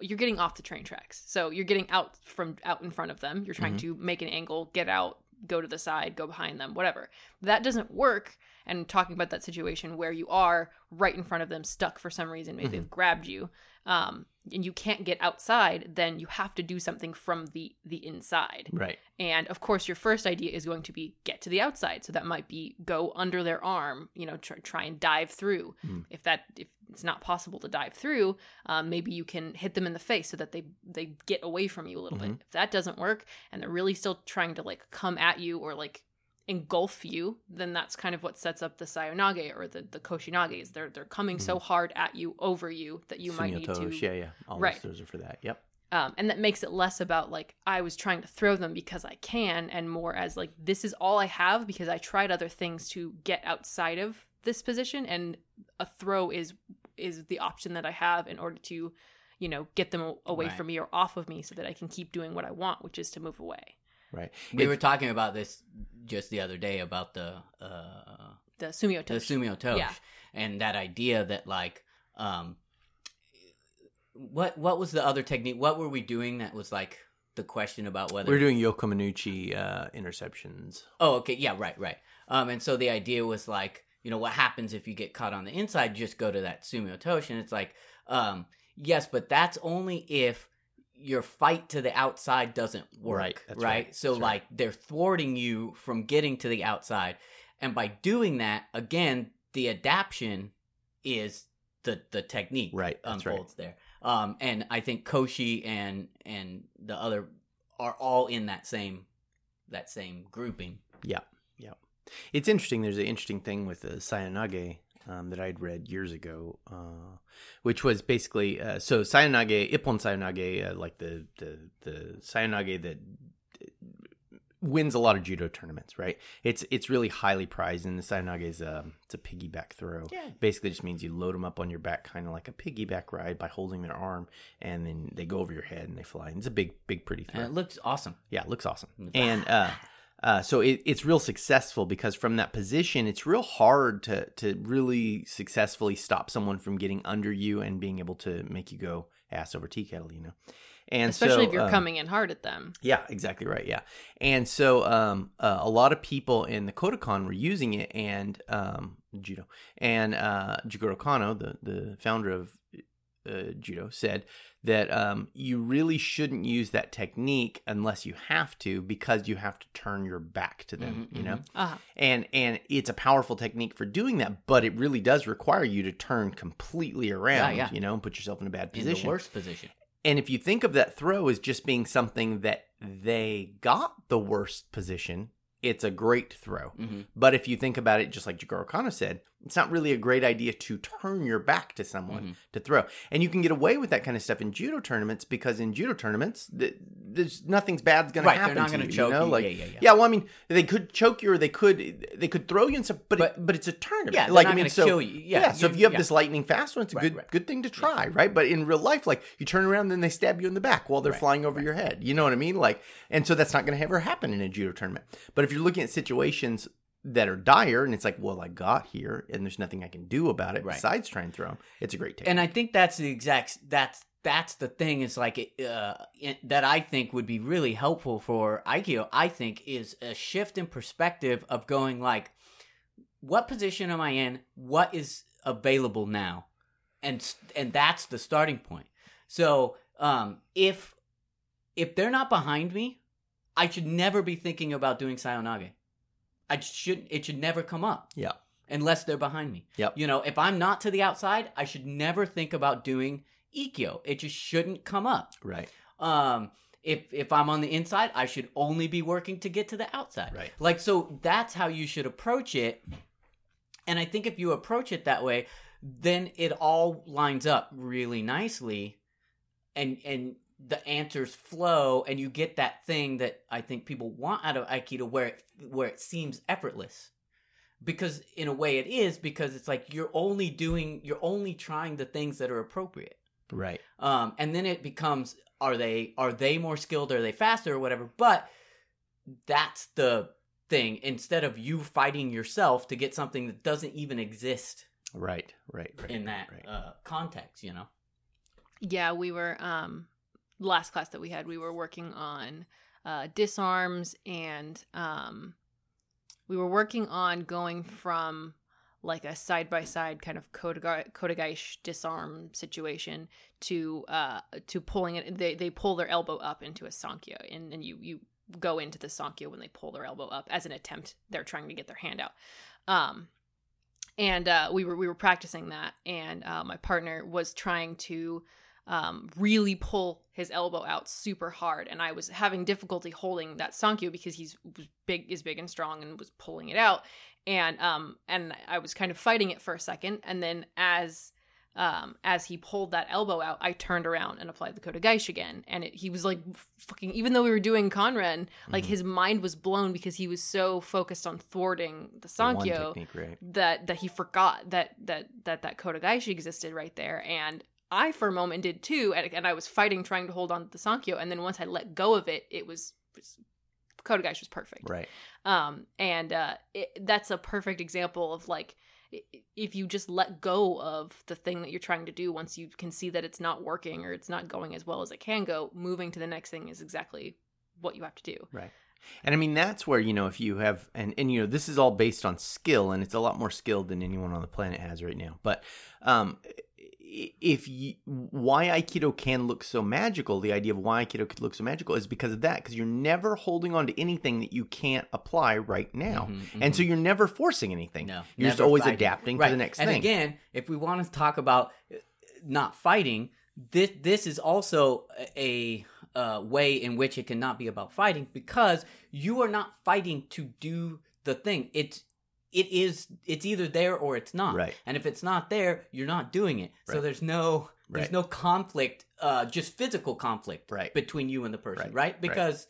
you're getting off the train tracks. So you're getting out from out in front of them. You're trying to make an angle, get out, go to the side, go behind them, whatever. That doesn't work. And talking about that situation where you are right in front of them, stuck for some reason, maybe mm-hmm. they've grabbed you, um, and you can't get outside, then you have to do something from the the inside. Right. And of course, your first idea is going to be get to the outside. So that might be go under their arm, you know, try, try and dive through. Mm. If that if it's not possible to dive through, um, maybe you can hit them in the face so that they they get away from you a little Mhm. bit. If that doesn't work, and they're really still trying to like come at you or like engulf you, then that's kind of what sets up the seoinage or the the koshinages. They're they're coming so hard at you over you that you might need to yeah, yeah. All Right. those, those are for that. Yep. um, and that makes it less about like I was trying to throw them because I can, and more as like this is all I have because I tried other things to get outside of this position, and a throw is is the option that I have in order to, you know, get them away Right. from me or off of me so that I can keep doing what I want, which is to move away. Right. We It's- were talking about this just the other day about the uh, The sumio the tosh. sumi otoshi Yeah. and that idea that like um what what was the other technique what were we doing that was like the question about whether We're doing Yokomen uchi uh, interceptions. oh okay yeah right right um and so the idea was like you know what happens if you get caught on the inside just go to that sumi otoshi and it's like um yes but that's only if your fight to the outside doesn't work Right, right, right, so that's right. like they're thwarting you from getting to the outside and by doing that again the adaption is the the technique Right, that's right. unfolds there um and i think koshi and and the other are all in that same that same grouping Yeah, yeah. It's interesting. There's an interesting thing with the Seoinage um, that I'd read years ago, uh, which was basically uh, so Seoinage, Ippon Seoinage, uh, like the the the Seoinage that wins a lot of judo tournaments, right? It's it's really highly prized, and the Seoinage is a it's a piggyback throw. Yeah. Basically, just means you load them up on your back, kind of like a piggyback ride, by holding their arm, and then they go over your head and they fly. And it's a big, big, pretty throw. and it looks awesome Yeah, it looks awesome. And uh, uh, so it, it's real successful because from that position, it's real hard to to really successfully stop someone from getting under you and being able to make you go ass over tea kettle. You know, and Especially so, if you're um, coming in hard at them. yeah, exactly right. Yeah, and so um, uh, a lot of people in the Kodokan were using it, and um, judo, and uh, Jigoro Kano, the the founder of uh, judo, said that um, you really shouldn't use that technique unless you have to, because you have to turn your back to them. Mhm, you know, Uh-huh. and and it's a powerful technique for doing that, but it really does require you to turn completely around. yeah. You know, and put yourself in a bad in position. the worst position And if you think of that throw as just being something that they got the worst position, it's a great throw. hmm But if you think about it, just like Jigoro Kano said, it's not really a great idea to turn your back to someone Mhm. to throw. And you can get away with that kind of stuff in judo tournaments because in judo tournaments, th- there's nothing's bad's going Right, to they're happen. not to gonna choke you. Know? Like, Yeah, yeah, yeah. yeah. Well, I mean, they could choke you or they could they could throw you and stuff, but But- it, but it's a tournament. yeah they're like I mean, so kill you yeah, yeah, so if you have yeah. this lightning fast one, it's a Right, good right. good thing to try, right? But in real life, like you turn around, then they stab you in the back while they're flying over your head. You know what I mean? Like, and so that's not going to ever happen in a judo tournament. But if you're looking at situations that are dire, and it's like, well, I got here, and there's nothing I can do about it Right. besides try and throw them. It's a great take and I think that's the exact that's that's the thing is like uh, that I think would be really helpful for Aikido. I think is a shift in perspective of going like, what position am I in? What is available now, and and that's the starting point. So um, if if they're not behind me, I should never be thinking about doing Seoinage. I should it should never come up yeah, unless they're behind me. Yep. You know, if I'm not to the outside, I should never think about doing Ikkyo. It just shouldn't come up. right, Um, if if I'm on the inside, I should only be working to get to the outside. Right. Like so that's how you should approach it. And I think if you approach it that way, then it all lines up really nicely and and the answers flow and you get that thing that I think people want out of Aikido where it where it seems effortless. Because in a way it is because it's like you're only doing you're only trying the things that are appropriate. Right. um, and then it becomes are they are they more skilled are they faster or whatever but that's the thing instead of you fighting yourself to get something that doesn't even exist Right. Right. Right. in that Right. uh, context you know Yeah, we were um last class that we had, we were working on uh disarms and um we were working on going from like a side by side kind of Kodagai Kotegaeshi disarm situation to uh to pulling it they they pull their elbow up into a Sankyo and, and you you go into the Sankyo when they pull their elbow up as an attempt they're trying to get their hand out. Um and uh, we were we were practicing that, and uh, my partner was trying to um, really pull his elbow out super hard, and I was having difficulty holding that sankyo because he's was big, is big and strong, and was pulling it out, and um and I was kind of fighting it for a second, and then as um as he pulled that elbow out, I turned around and applied the Kotegaeshi again, and it, he was like fucking even though we were doing Kanren, like Mhm. his mind was blown because he was so focused on thwarting the The sankyo technique, right? that that he forgot that that that that Kotegaeshi existed right there. And I for a moment did too and, and I was fighting trying to hold on to the Sankyo and then once I let go of it it was, was was perfect Right. um and uh it, that's a perfect example of like if you just let go of the thing that you're trying to do once you can see that it's not working or it's not going as well as it can go moving to the next thing is exactly what you have to do Right. And I mean that's where you know if you have and and you know this is all based on skill and it's a lot more skill than anyone on the planet has right now. But um if you, why aikido can look so magical, the idea of why aikido could look so magical is because of that because you're never holding on to anything that you can't apply right now. Mhm, And mhm. so you're never forcing anything. No, you're just always fighting. adapting right. to the next thing. and again, if we want to talk about uh, not fighting, this this is also a, uh way in which it cannot be about fighting because you are not fighting to do the thing. It's it is it's either there or it's not. Right. And if it's not there, you're not doing it. right. So there's no there's Right. no conflict, uh, just physical conflict Right. between you and the person, Right. Because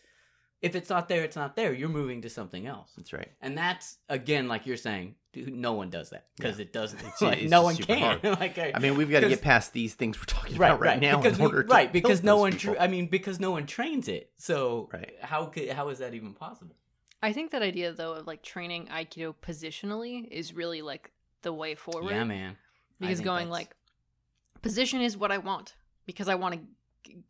if it's not there, it's not there. You're moving to something else. That's right. And that's again, like you're saying, dude, no one does that because it doesn't. It's- like, it's no one can. like, I mean, we've got to get past these things we're talking about right, right, now because in we- order to right because no one. Tra- I mean, because no one trains it. So Right. how could how is that even possible? I think that idea though of like training Aikido positionally is really like the way forward. Yeah, man. Because going that's- like position is what I want because I want to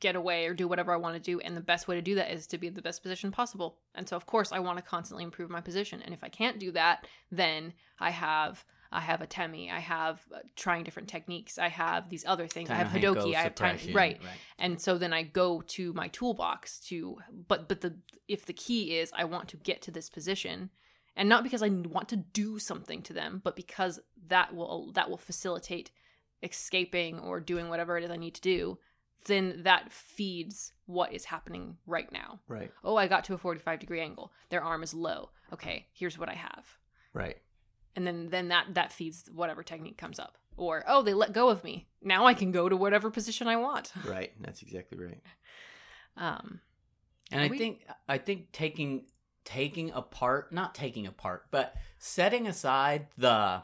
get away or do whatever I want to do and the best way to do that is to be in the best position possible. And so of course I want to constantly improve my position and if I can't do that then I have I have a temi, I have uh, trying different techniques, I have these other things, I have Hadoki, I have time suppression, right. And so then I go to my toolbox to but but the if the key is I want to get to this position and not because I want to do something to them, but because that will that will facilitate escaping or doing whatever it is I need to do, then that feeds what is happening right now. Right. Oh, I got to a 45 degree angle. Their arm is low. Okay, here's what I have. Right. And then then that that feeds whatever technique comes up. Or oh, they let go of me. Now I can go to whatever position I want. Right. That's exactly right. Um And I we- think I think taking taking apart, not taking apart, but setting aside the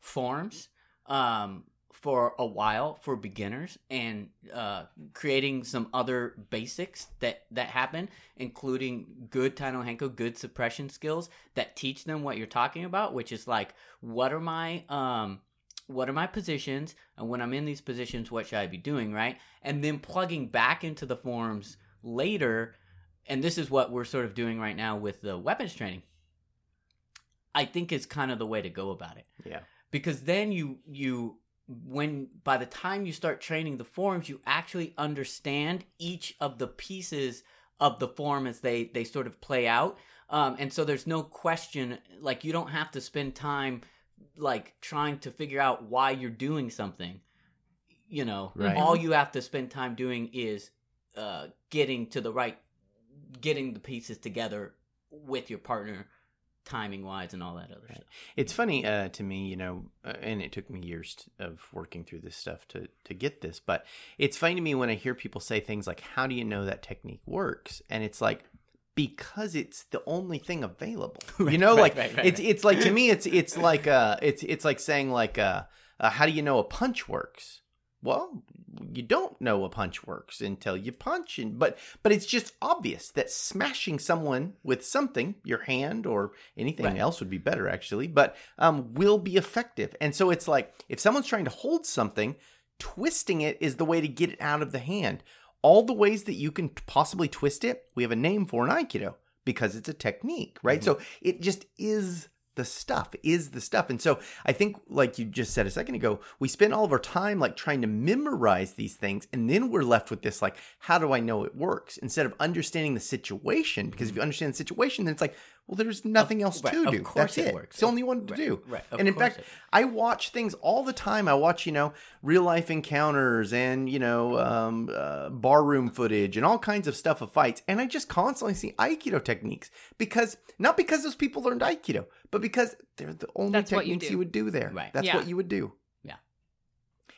forms um, for a while for beginners and uh, creating some other basics that that happen, including good Taino Henko, good suppression skills that teach them what you're talking about, which is like what are my um, what are my positions, and when I'm in these positions, what should I be doing, right? And then plugging back into the forms later, and this is what we're sort of doing right now with the weapons training. I think is kind of the way to go about it Yeah. because then you you when by the time you start training the forms you actually understand each of the pieces of the form as they they sort of play out um, and so there's no question like you don't have to spend time like trying to figure out why you're doing something you know Right. all you have to spend time doing is uh, getting to the right getting the pieces together with your partner timing wise and all that other Right. stuff It's funny uh, to me, you know, uh, and it took me years t- of working through this stuff to to get this, but it's funny to me when I hear people say things like, "How do you know that technique works?" And it's like because it's the only thing available. you know, right, like right, right, it's right. it's like to me, it's it's like uh, it's it's like saying like uh, uh, how do you know a punch works? Well, you don't know a punch works until you punch and but but it's just obvious that smashing someone with something your hand or anything Right. else would be better actually but um will be effective. And so it's like if someone's trying to hold something twisting it is the way to get it out of the hand. All the ways that you can possibly twist it we have a name for in aikido because it's a technique right? So it just is the stuff is the stuff. And so i think like you just said a second ago we spend all of our time like trying to memorize these things and then we're left with this like how do i know it works? Instead of understanding the situation because if you understand the situation then it's like well there's nothing else right, to of do course that's it it, works. it's the only one to Right, do right, of and in fact I watch things all the time. I watch, you know, real life encounters and, you know, um, uh, barroom footage and all kinds of stuff of fights. And I just constantly see Aikido techniques because, not because those people learned Aikido, but because they're the only That's what you techniques you would do there. Right. That's Yeah. what you would do.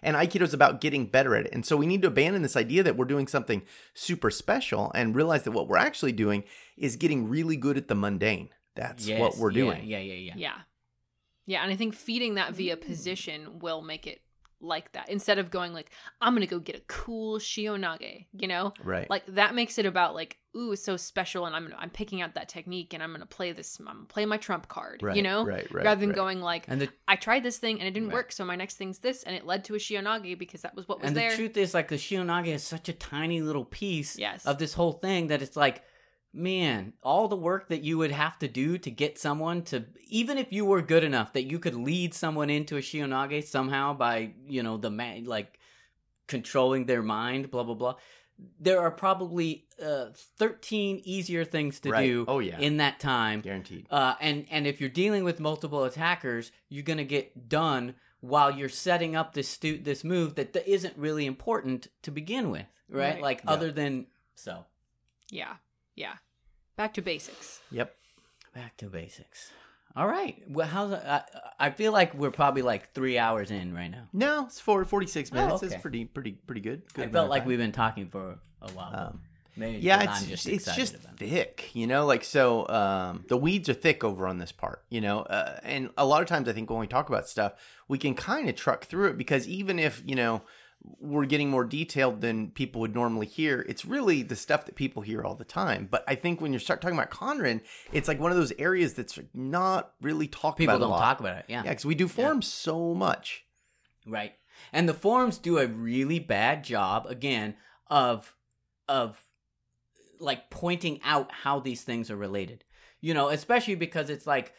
Yeah. And Aikido is about getting better at it. And so we need to abandon this idea that we're doing something super special and realize that what we're actually doing is getting really good at the mundane. That's what we're yeah, doing. Yeah, yeah, yeah. Yeah. Yeah, and I think feeding that via position will make it like that. Instead of going like, I'm gonna go get a cool Shihonage, you know? Right. Like that makes it about like, ooh, it's so special and I'm I'm picking out that technique and I'm gonna play this I'm gonna play my trump card. right. You know? Right. Right. Rather than right. going like And the I tried this thing and it didn't Right. work, so my next thing's this, and it led to a Shihonage because that was what was and there. the truth is, like the Shihonage is such a tiny little piece Yes. of this whole thing that it's like, man, all the work that you would have to do to get someone to, even if you were good enough that you could lead someone into a Shihonage somehow by, you know, the man, like controlling their mind, blah blah blah. There are probably uh, thirteen easier things to Right. do Oh, yeah. in that time Guaranteed. uh, and and if you're dealing with multiple attackers, you're gonna get done while you're setting up this stu- this move that th- isn't really important to begin with, right? Right. Like Yeah. other than so. yeah. Yeah. Back to basics. Yep. Back to basics. All right. Well, how's I, I feel like we're probably like three hours in right now. No, it's for 46 Oh, minutes. okay. It's pretty, pretty, pretty good. good I felt like time. we've been talking for a while. Um, Maybe yeah, 'cause it's I'm just it's just about it. thick, you know. Like so, um, the weeds are thick over on this part, you know. Uh, and a lot of times, I think when we talk about stuff, we can kind of truck through it because even if you know we're getting more detailed than people would normally hear, it's really the stuff that people hear all the time. But I think when you start talking about Kanren, it's like one of those areas that's not really talked People about. People don't talk about it. Yeah. Yeah, because we do forms so much. Right. And the forums do a really bad job again of of like pointing out how these things are related. You know, especially because it's like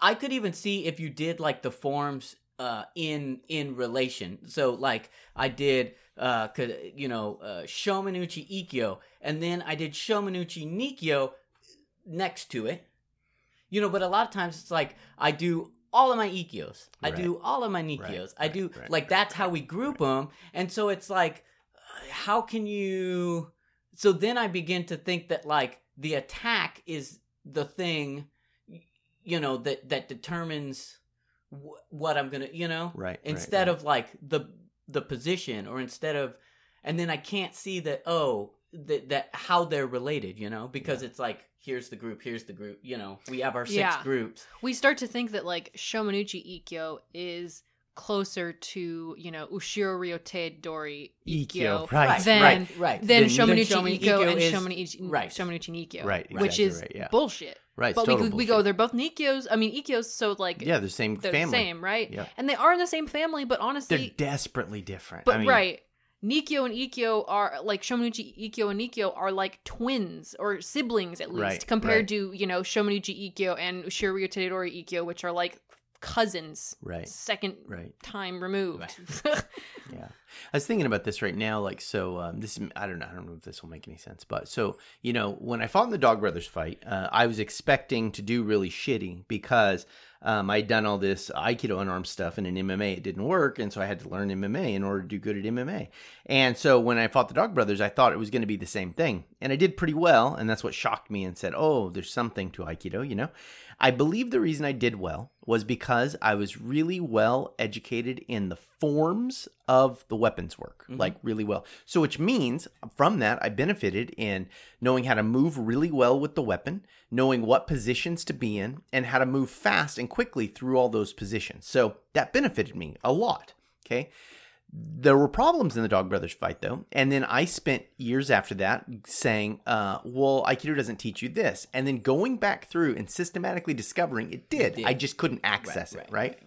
I could even see if you did like the forms uh in in relation. So like I did uh you know uh Shomenuchi Ikkyo and then I did Shomenuchi Nikyo next to it. You know, but a lot of times it's like I do all of my Ikkyos. I Right. do all of my Nikyos. Right, I do right, like that's how we group them. And so it's like how can you so then I begin to think that like the attack is the thing you know that that determines wh- what I'm going to, you know? Right. right, instead right. of like the the position or instead of and then i can't see that oh that that how they're related you know because it's like here's the group here's the group you know we have our six Yeah. groups We start to think that like Shomenuchi Ikkyo is closer to, you know, Ushiro Ryote Dori Ikkyo, Ikkyo right, than right right than Then- Shomenuchi then Shomenuchi Ikkyo and is- Shomenuchi, right. Shomenuchi Nikyo. Right, Which is right, yeah. bullshit. Right. But we, we go, they're both Nikyos. I mean, Ikkyos, so like Yeah, the same they're family. the same, right? Yeah. And they are in the same family, but honestly, They're desperately different. but I mean, right. Nikyo and Ikkyo are like Shomenuchi Ikkyo and Nikyo are like twins or siblings at least Right, compared right. to, you know, Shomenuchi Ikkyo and Ushiro Ryote Dori Ikkyo, which are like cousins. Right. Second Right. time removed. Yeah. I was thinking about this right now. Like, so um, this is, I don't know. I don't know if this will make any sense. But so, you know, when I fought in the Dog Brothers fight, uh, I was expecting to do really shitty because um, I'd done all this Aikido unarmed stuff and in MMA it didn't work. And so I had to learn MMA in order to do good at MMA. And so when I fought the Dog Brothers, I thought it was going to be the same thing. And I did pretty well. And that's what shocked me and said, oh, there's something to Aikido, you know? I believe the reason I did well was because I was really well educated in the forms of the weapons work, like really well. So, which means from that, I benefited in knowing how to move really well with the weapon, knowing what positions to be in, and how to move fast and quickly through all those positions. So, that benefited me a lot. Okay. There were problems in the Dog Brothers fight, though. And then I spent years after that saying, uh, well, Aikido doesn't teach you this. And then going back through and systematically discovering it did. did. I just couldn't access it, right?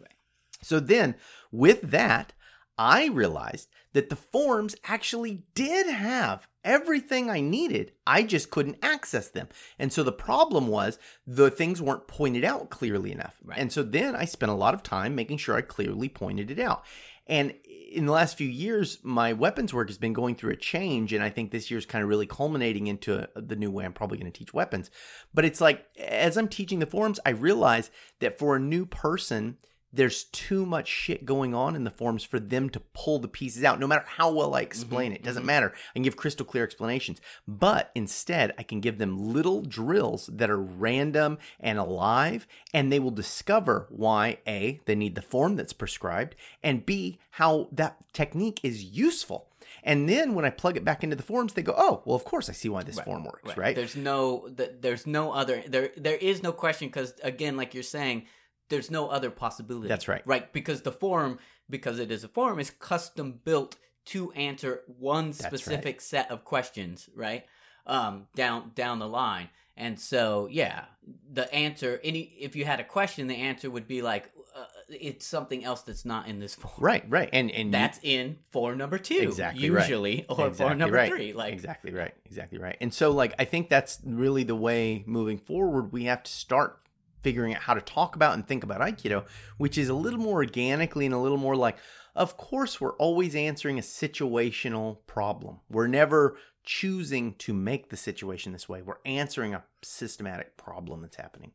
So then with that, I realized that the forms actually did have everything I needed. I just couldn't access them. And so the problem was the things weren't pointed out clearly enough. Right. And so then I spent a lot of time making sure I clearly pointed it out. And in the last few years, my weapons work has been going through a change. And I think this year's kind of really culminating into the new way I'm probably going to teach weapons. But it's like, as I'm teaching the forms, I realize that for a new person, there's too much shit going on in the forms for them to pull the pieces out no matter how well i explain mm-hmm, it. Doesn't mm-hmm. matter. I can give crystal clear explanations. But instead i can give them little drills that are random and alive and they will discover why a they need the form that's prescribed and b how that technique is useful. And then when I plug it back into the forms, they go, "Oh, well, of course I see why this form works, right?" There's no, there's no other, there, there is no question because again, like you're saying, there's no other possibility. That's right. Right, because the form, because it is a form, is custom built to answer one right. specific set of questions, right? Um, down down the line, and so yeah, the answer. Any if you had a question, the answer would be like, uh, it's something else that's not in this form. Right, right, and and you- That's in form number two, Exactly right. usually, or Exactly form number right. three. Like exactly right exactly right and so like i think that's really the way moving forward we have to start figuring out how to talk about and think about aikido which is a little more organically and a little more like of course we're always answering a situational problem we're never choosing to make the situation this way we're answering a systematic problem that's happening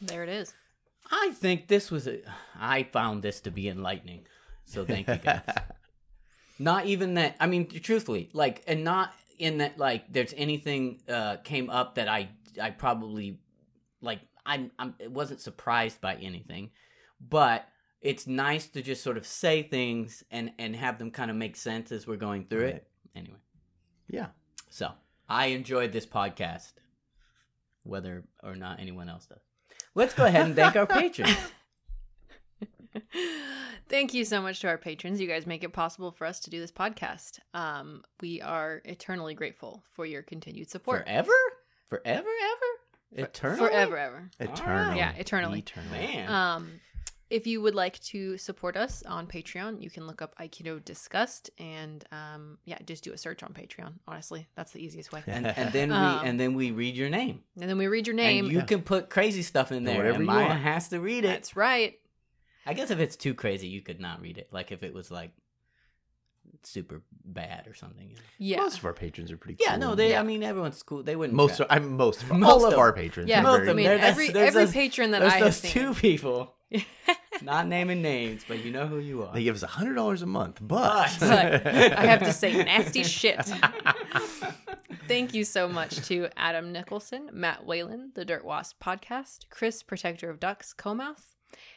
There it is. I think this was a. I found this to be enlightening. So thank you guys. not even that. I mean, truthfully, like, and not in that like there's anything uh came up that I I probably like I'm I'm it wasn't surprised by anything, but it's nice to just sort of say things and and have them kind of make sense as we're going through Right. it. Anyway, yeah so I enjoyed this podcast, whether or not anyone else does. Let's go ahead and thank our patrons. Thank you so much to our patrons. You guys make it possible for us to do this podcast. Um, we are eternally grateful for your continued support. Forever? Forever, ever? Eternally? Forever, ever. eternally Yeah, eternally. eternally Man. Um, if you would like to support us on Patreon, you can look up Aikido Discussed and um, yeah, just do a search on Patreon. Honestly, that's the easiest way. and, and then Um, we and then we read your name. And then we read your name. And you can put crazy stuff in there. Whatever and you Maya want. has to read it. That's right. I guess if it's too crazy, you could not read it. Like if it was like super bad or something. you know. Yeah. most of our patrons are pretty Yeah, cool. no, they. Yeah. I mean, everyone's cool. They wouldn't. most of, I'm most of, Most all of of- our patrons yeah, are most very I mean, There- every there's every those- patron that There's I have those seen. two people. not naming names, but you know who you are. They give us hundred dollars a month, but, But I have to say nasty shit. Thank you so much to Adam Nicholson, Matt Whalen, the Dirt Wasp podcast, Chris, Protector of Ducks, Comouth.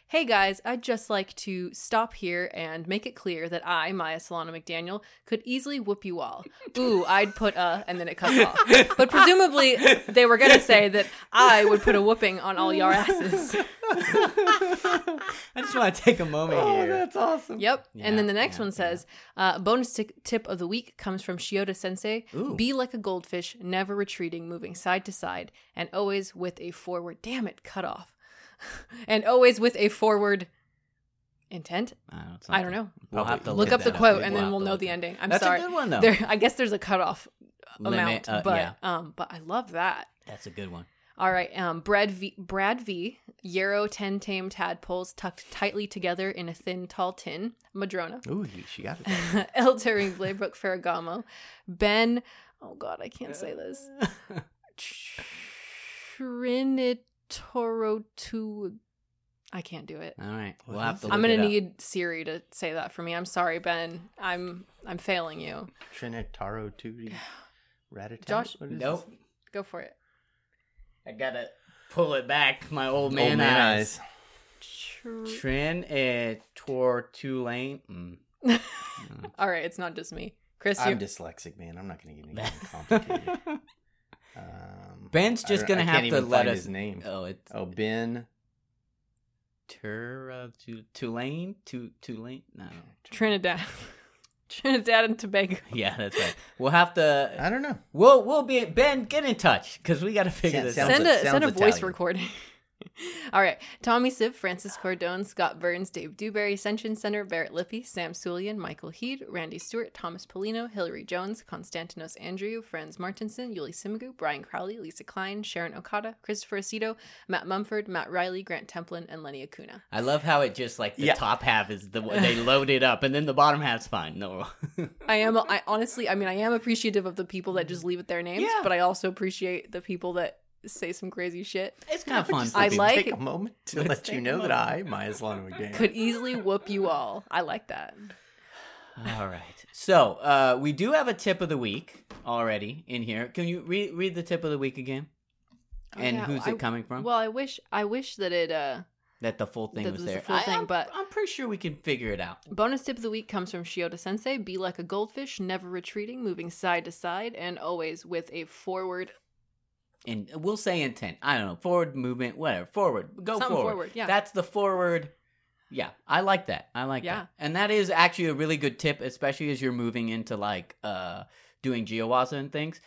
Hey guys, I'd just like to stop here and make it clear that I, Maya Solana McDaniel, could easily whoop you all. Ooh, I'd put a, and then it cuts off. But presumably, they were going to say that I would put a whooping on all your asses. I just want to take a moment oh, here. that's awesome. Yep. and then the next yeah, one says, uh, bonus t- tip of the week comes from Shioda Sensei. Ooh. Be like a goldfish, never retreating, moving side to side, and always with a forward. Damn it, cut off. and always with a forward intent. I don't, I don't know. We'll have to Look look up the that quote, We'll and then we'll know the ending. I'm That's sorry. That's a good one though. There, I guess there's a cutoff Limit, amount, uh, but yeah. um, but I love that. That's a good one. All right, um, Brad V, Brad V, Yarrow ten tame tadpoles tucked tightly together in a thin, tall tin. Madrona. Ooh, she got it. Eltering Blaybrook Ferragamo, Ben, oh god, I can't say this. Trinitorotu. I can't do it. All right, we'll have to. Look I'm gonna need Siri to say that for me. I'm sorry, Ben. I'm I'm failing you. Trinitaro Turi Ratatat. Josh? What is Nope. this? Go for it. I gotta pull it back. My old Old man, man eyes. eyes. Tr- Trin et tor Tulane. Mm. All right, it's not just me. Chris, I'm you dyslexic, man. I'm not going to get anything complicated. Um, Ben's just gonna I have can't to even let find us. his name. Oh, it's Oh, Ben. Tur uh, Tu- Tulane, Tu Tulane. No, Trinidad. Trinidad and Tobago. yeah, that's right. We'll have to. I don't know. We'll we'll be Ben. Get in touch because we got to figure Sounds- this out. Send a send a sounds voice Italian. recording. All right. Tommy Siv, Francis Cordone, Scott Burns, Dave Dewberry, Ascension Center, Barrett Lippy, Sam Sulian, Michael Heed, Randy Stewart, Thomas Polino, Hillary Jones, Konstantinos Andrew, Franz Martinson, Yuli Simigu, Brian Crowley, Lisa Klein, Sharon Okada, Christopher Aceto, Matt Mumford, Matt Riley, Grant Templin, and Lenny Acuna. I love how it just like the Yeah. top half is the they load it up and then the bottom half's fine. No, I am I honestly I mean I am appreciative of the people that just leave it their names, Yeah. but I also appreciate the people that say some crazy shit. it's kind of fun. I let me like- take a moment to Let's let take you know that. I, Maya Solano McDaniel, Could easily whoop you all. I like that. All right. So uh, we do have a tip of the week already in here. Can you read read the tip of the week again? Oh, and yeah, who's I- it coming from? Well, I wish I wish that it uh that the full thing that was was the there. full I- thing, I'm- but- I'm pretty sure we can figure it out. bonus tip of the week comes from Shioda Sensei. Be like a goldfish, never retreating, moving side to side, and always with a forward And we'll say intent. I don't know. Forward movement, whatever. Forward. Go Something forward. forward, yeah. That's the forward. Yeah, I like that. I like Yeah. that. And that is actually a really good tip, especially as you're moving into like uh doing Geowaza and things.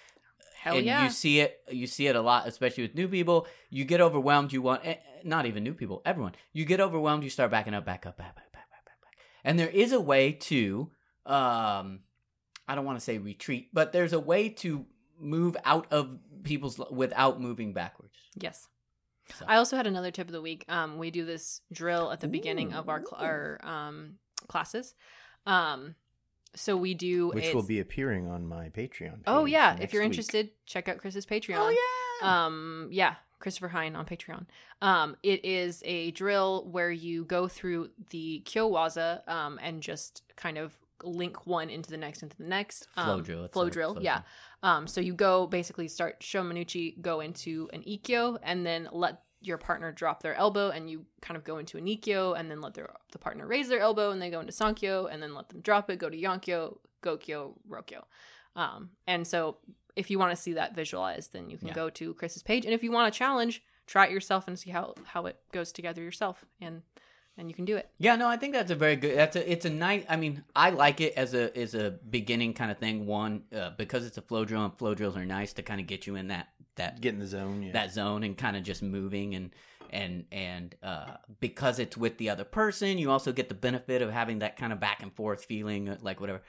hell and yeah. you see it you see it a lot especially with new people you get overwhelmed you want eh, eh, not even new people everyone you get overwhelmed you start backing up back up back back back back back back and there is a way to um i don't want to say retreat but there's a way to move out of people's without moving backwards yes. So- I also had another tip of the week. Um, we do this drill at the beginning of our cl- our um classes. Um, so we do which will be appearing on my Patreon. Oh page yeah, if you're week. interested, check out Chris's Patreon. oh yeah Um, yeah, Christopher Hein on Patreon. Um, it is a drill where you go through the Kyowaza um, and just kind of link one into the next into the next. Um, Flow drill, Flow a drill, flow yeah. drill. Um, so you go basically start Shomenuchi, go into an Ikkyo, and then let your partner drop their elbow, and you kind of go into an Ikkyo, and then let their the partner raise their elbow, and they go into Sankyo, and then let them drop it, go to Yonkyo, Gokyo, Rokyo. Um, and so if you want to see that visualized, then you can Yeah. go to Chris's page, and if you want a challenge, try it yourself and see how how it goes together yourself, and and you can do it. Yeah, no, I think that's a very good. That's a. It's a nice. I mean, I like it as a as a beginning kind of thing. One, uh, because it's a flow drill, and flow drills are nice to kind of get you in that that get in the zone. Yeah. that zone and kind of just moving and and and uh, because it's with the other person, you also get the benefit of having that kind of back and forth feeling, uh, like whatever.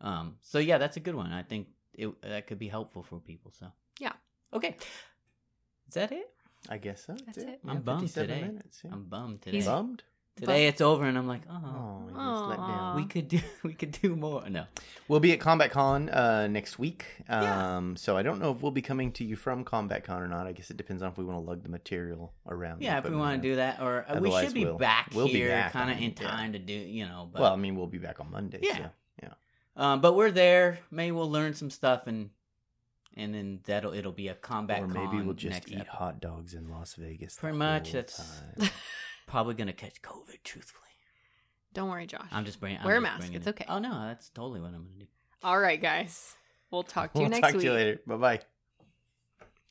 Um, so yeah, that's a good one. I think it that could be helpful for people. So Yeah. okay. Is that it? I guess so. That's yeah. it. I'm Yeah, bummed today. Minutes, yeah. I'm bummed today. He's- bummed. Today it's over, and I'm like, oh, Oh, you just let Aw. down. we could do we could do more. No. We'll be at Combat Con uh, next week. Um, Yeah. So I don't know if we'll be coming to you from Combat Con or not. I guess it depends on if we want to lug the material around. Yeah, if we want to do that, or uh, we should be we'll- back we'll be here, kind of on- in yeah. time to do, you know. But, Well, I mean, we'll be back on Monday. Yeah. So, yeah. um, but we're there. Maybe we'll learn some stuff, and and then that'll it'll be a combat. Or maybe con we'll just eat ep- hot dogs in Las Vegas. the Pretty much, whole that's- time. Probably gonna catch COVID. Truthfully, Don't worry, Josh. I'm just bringing. I'm Wear a mask, it's it. okay. Oh no, that's totally what I'm gonna do. All right, guys. We'll talk to you next time. We'll next talk week. to you later. Bye bye.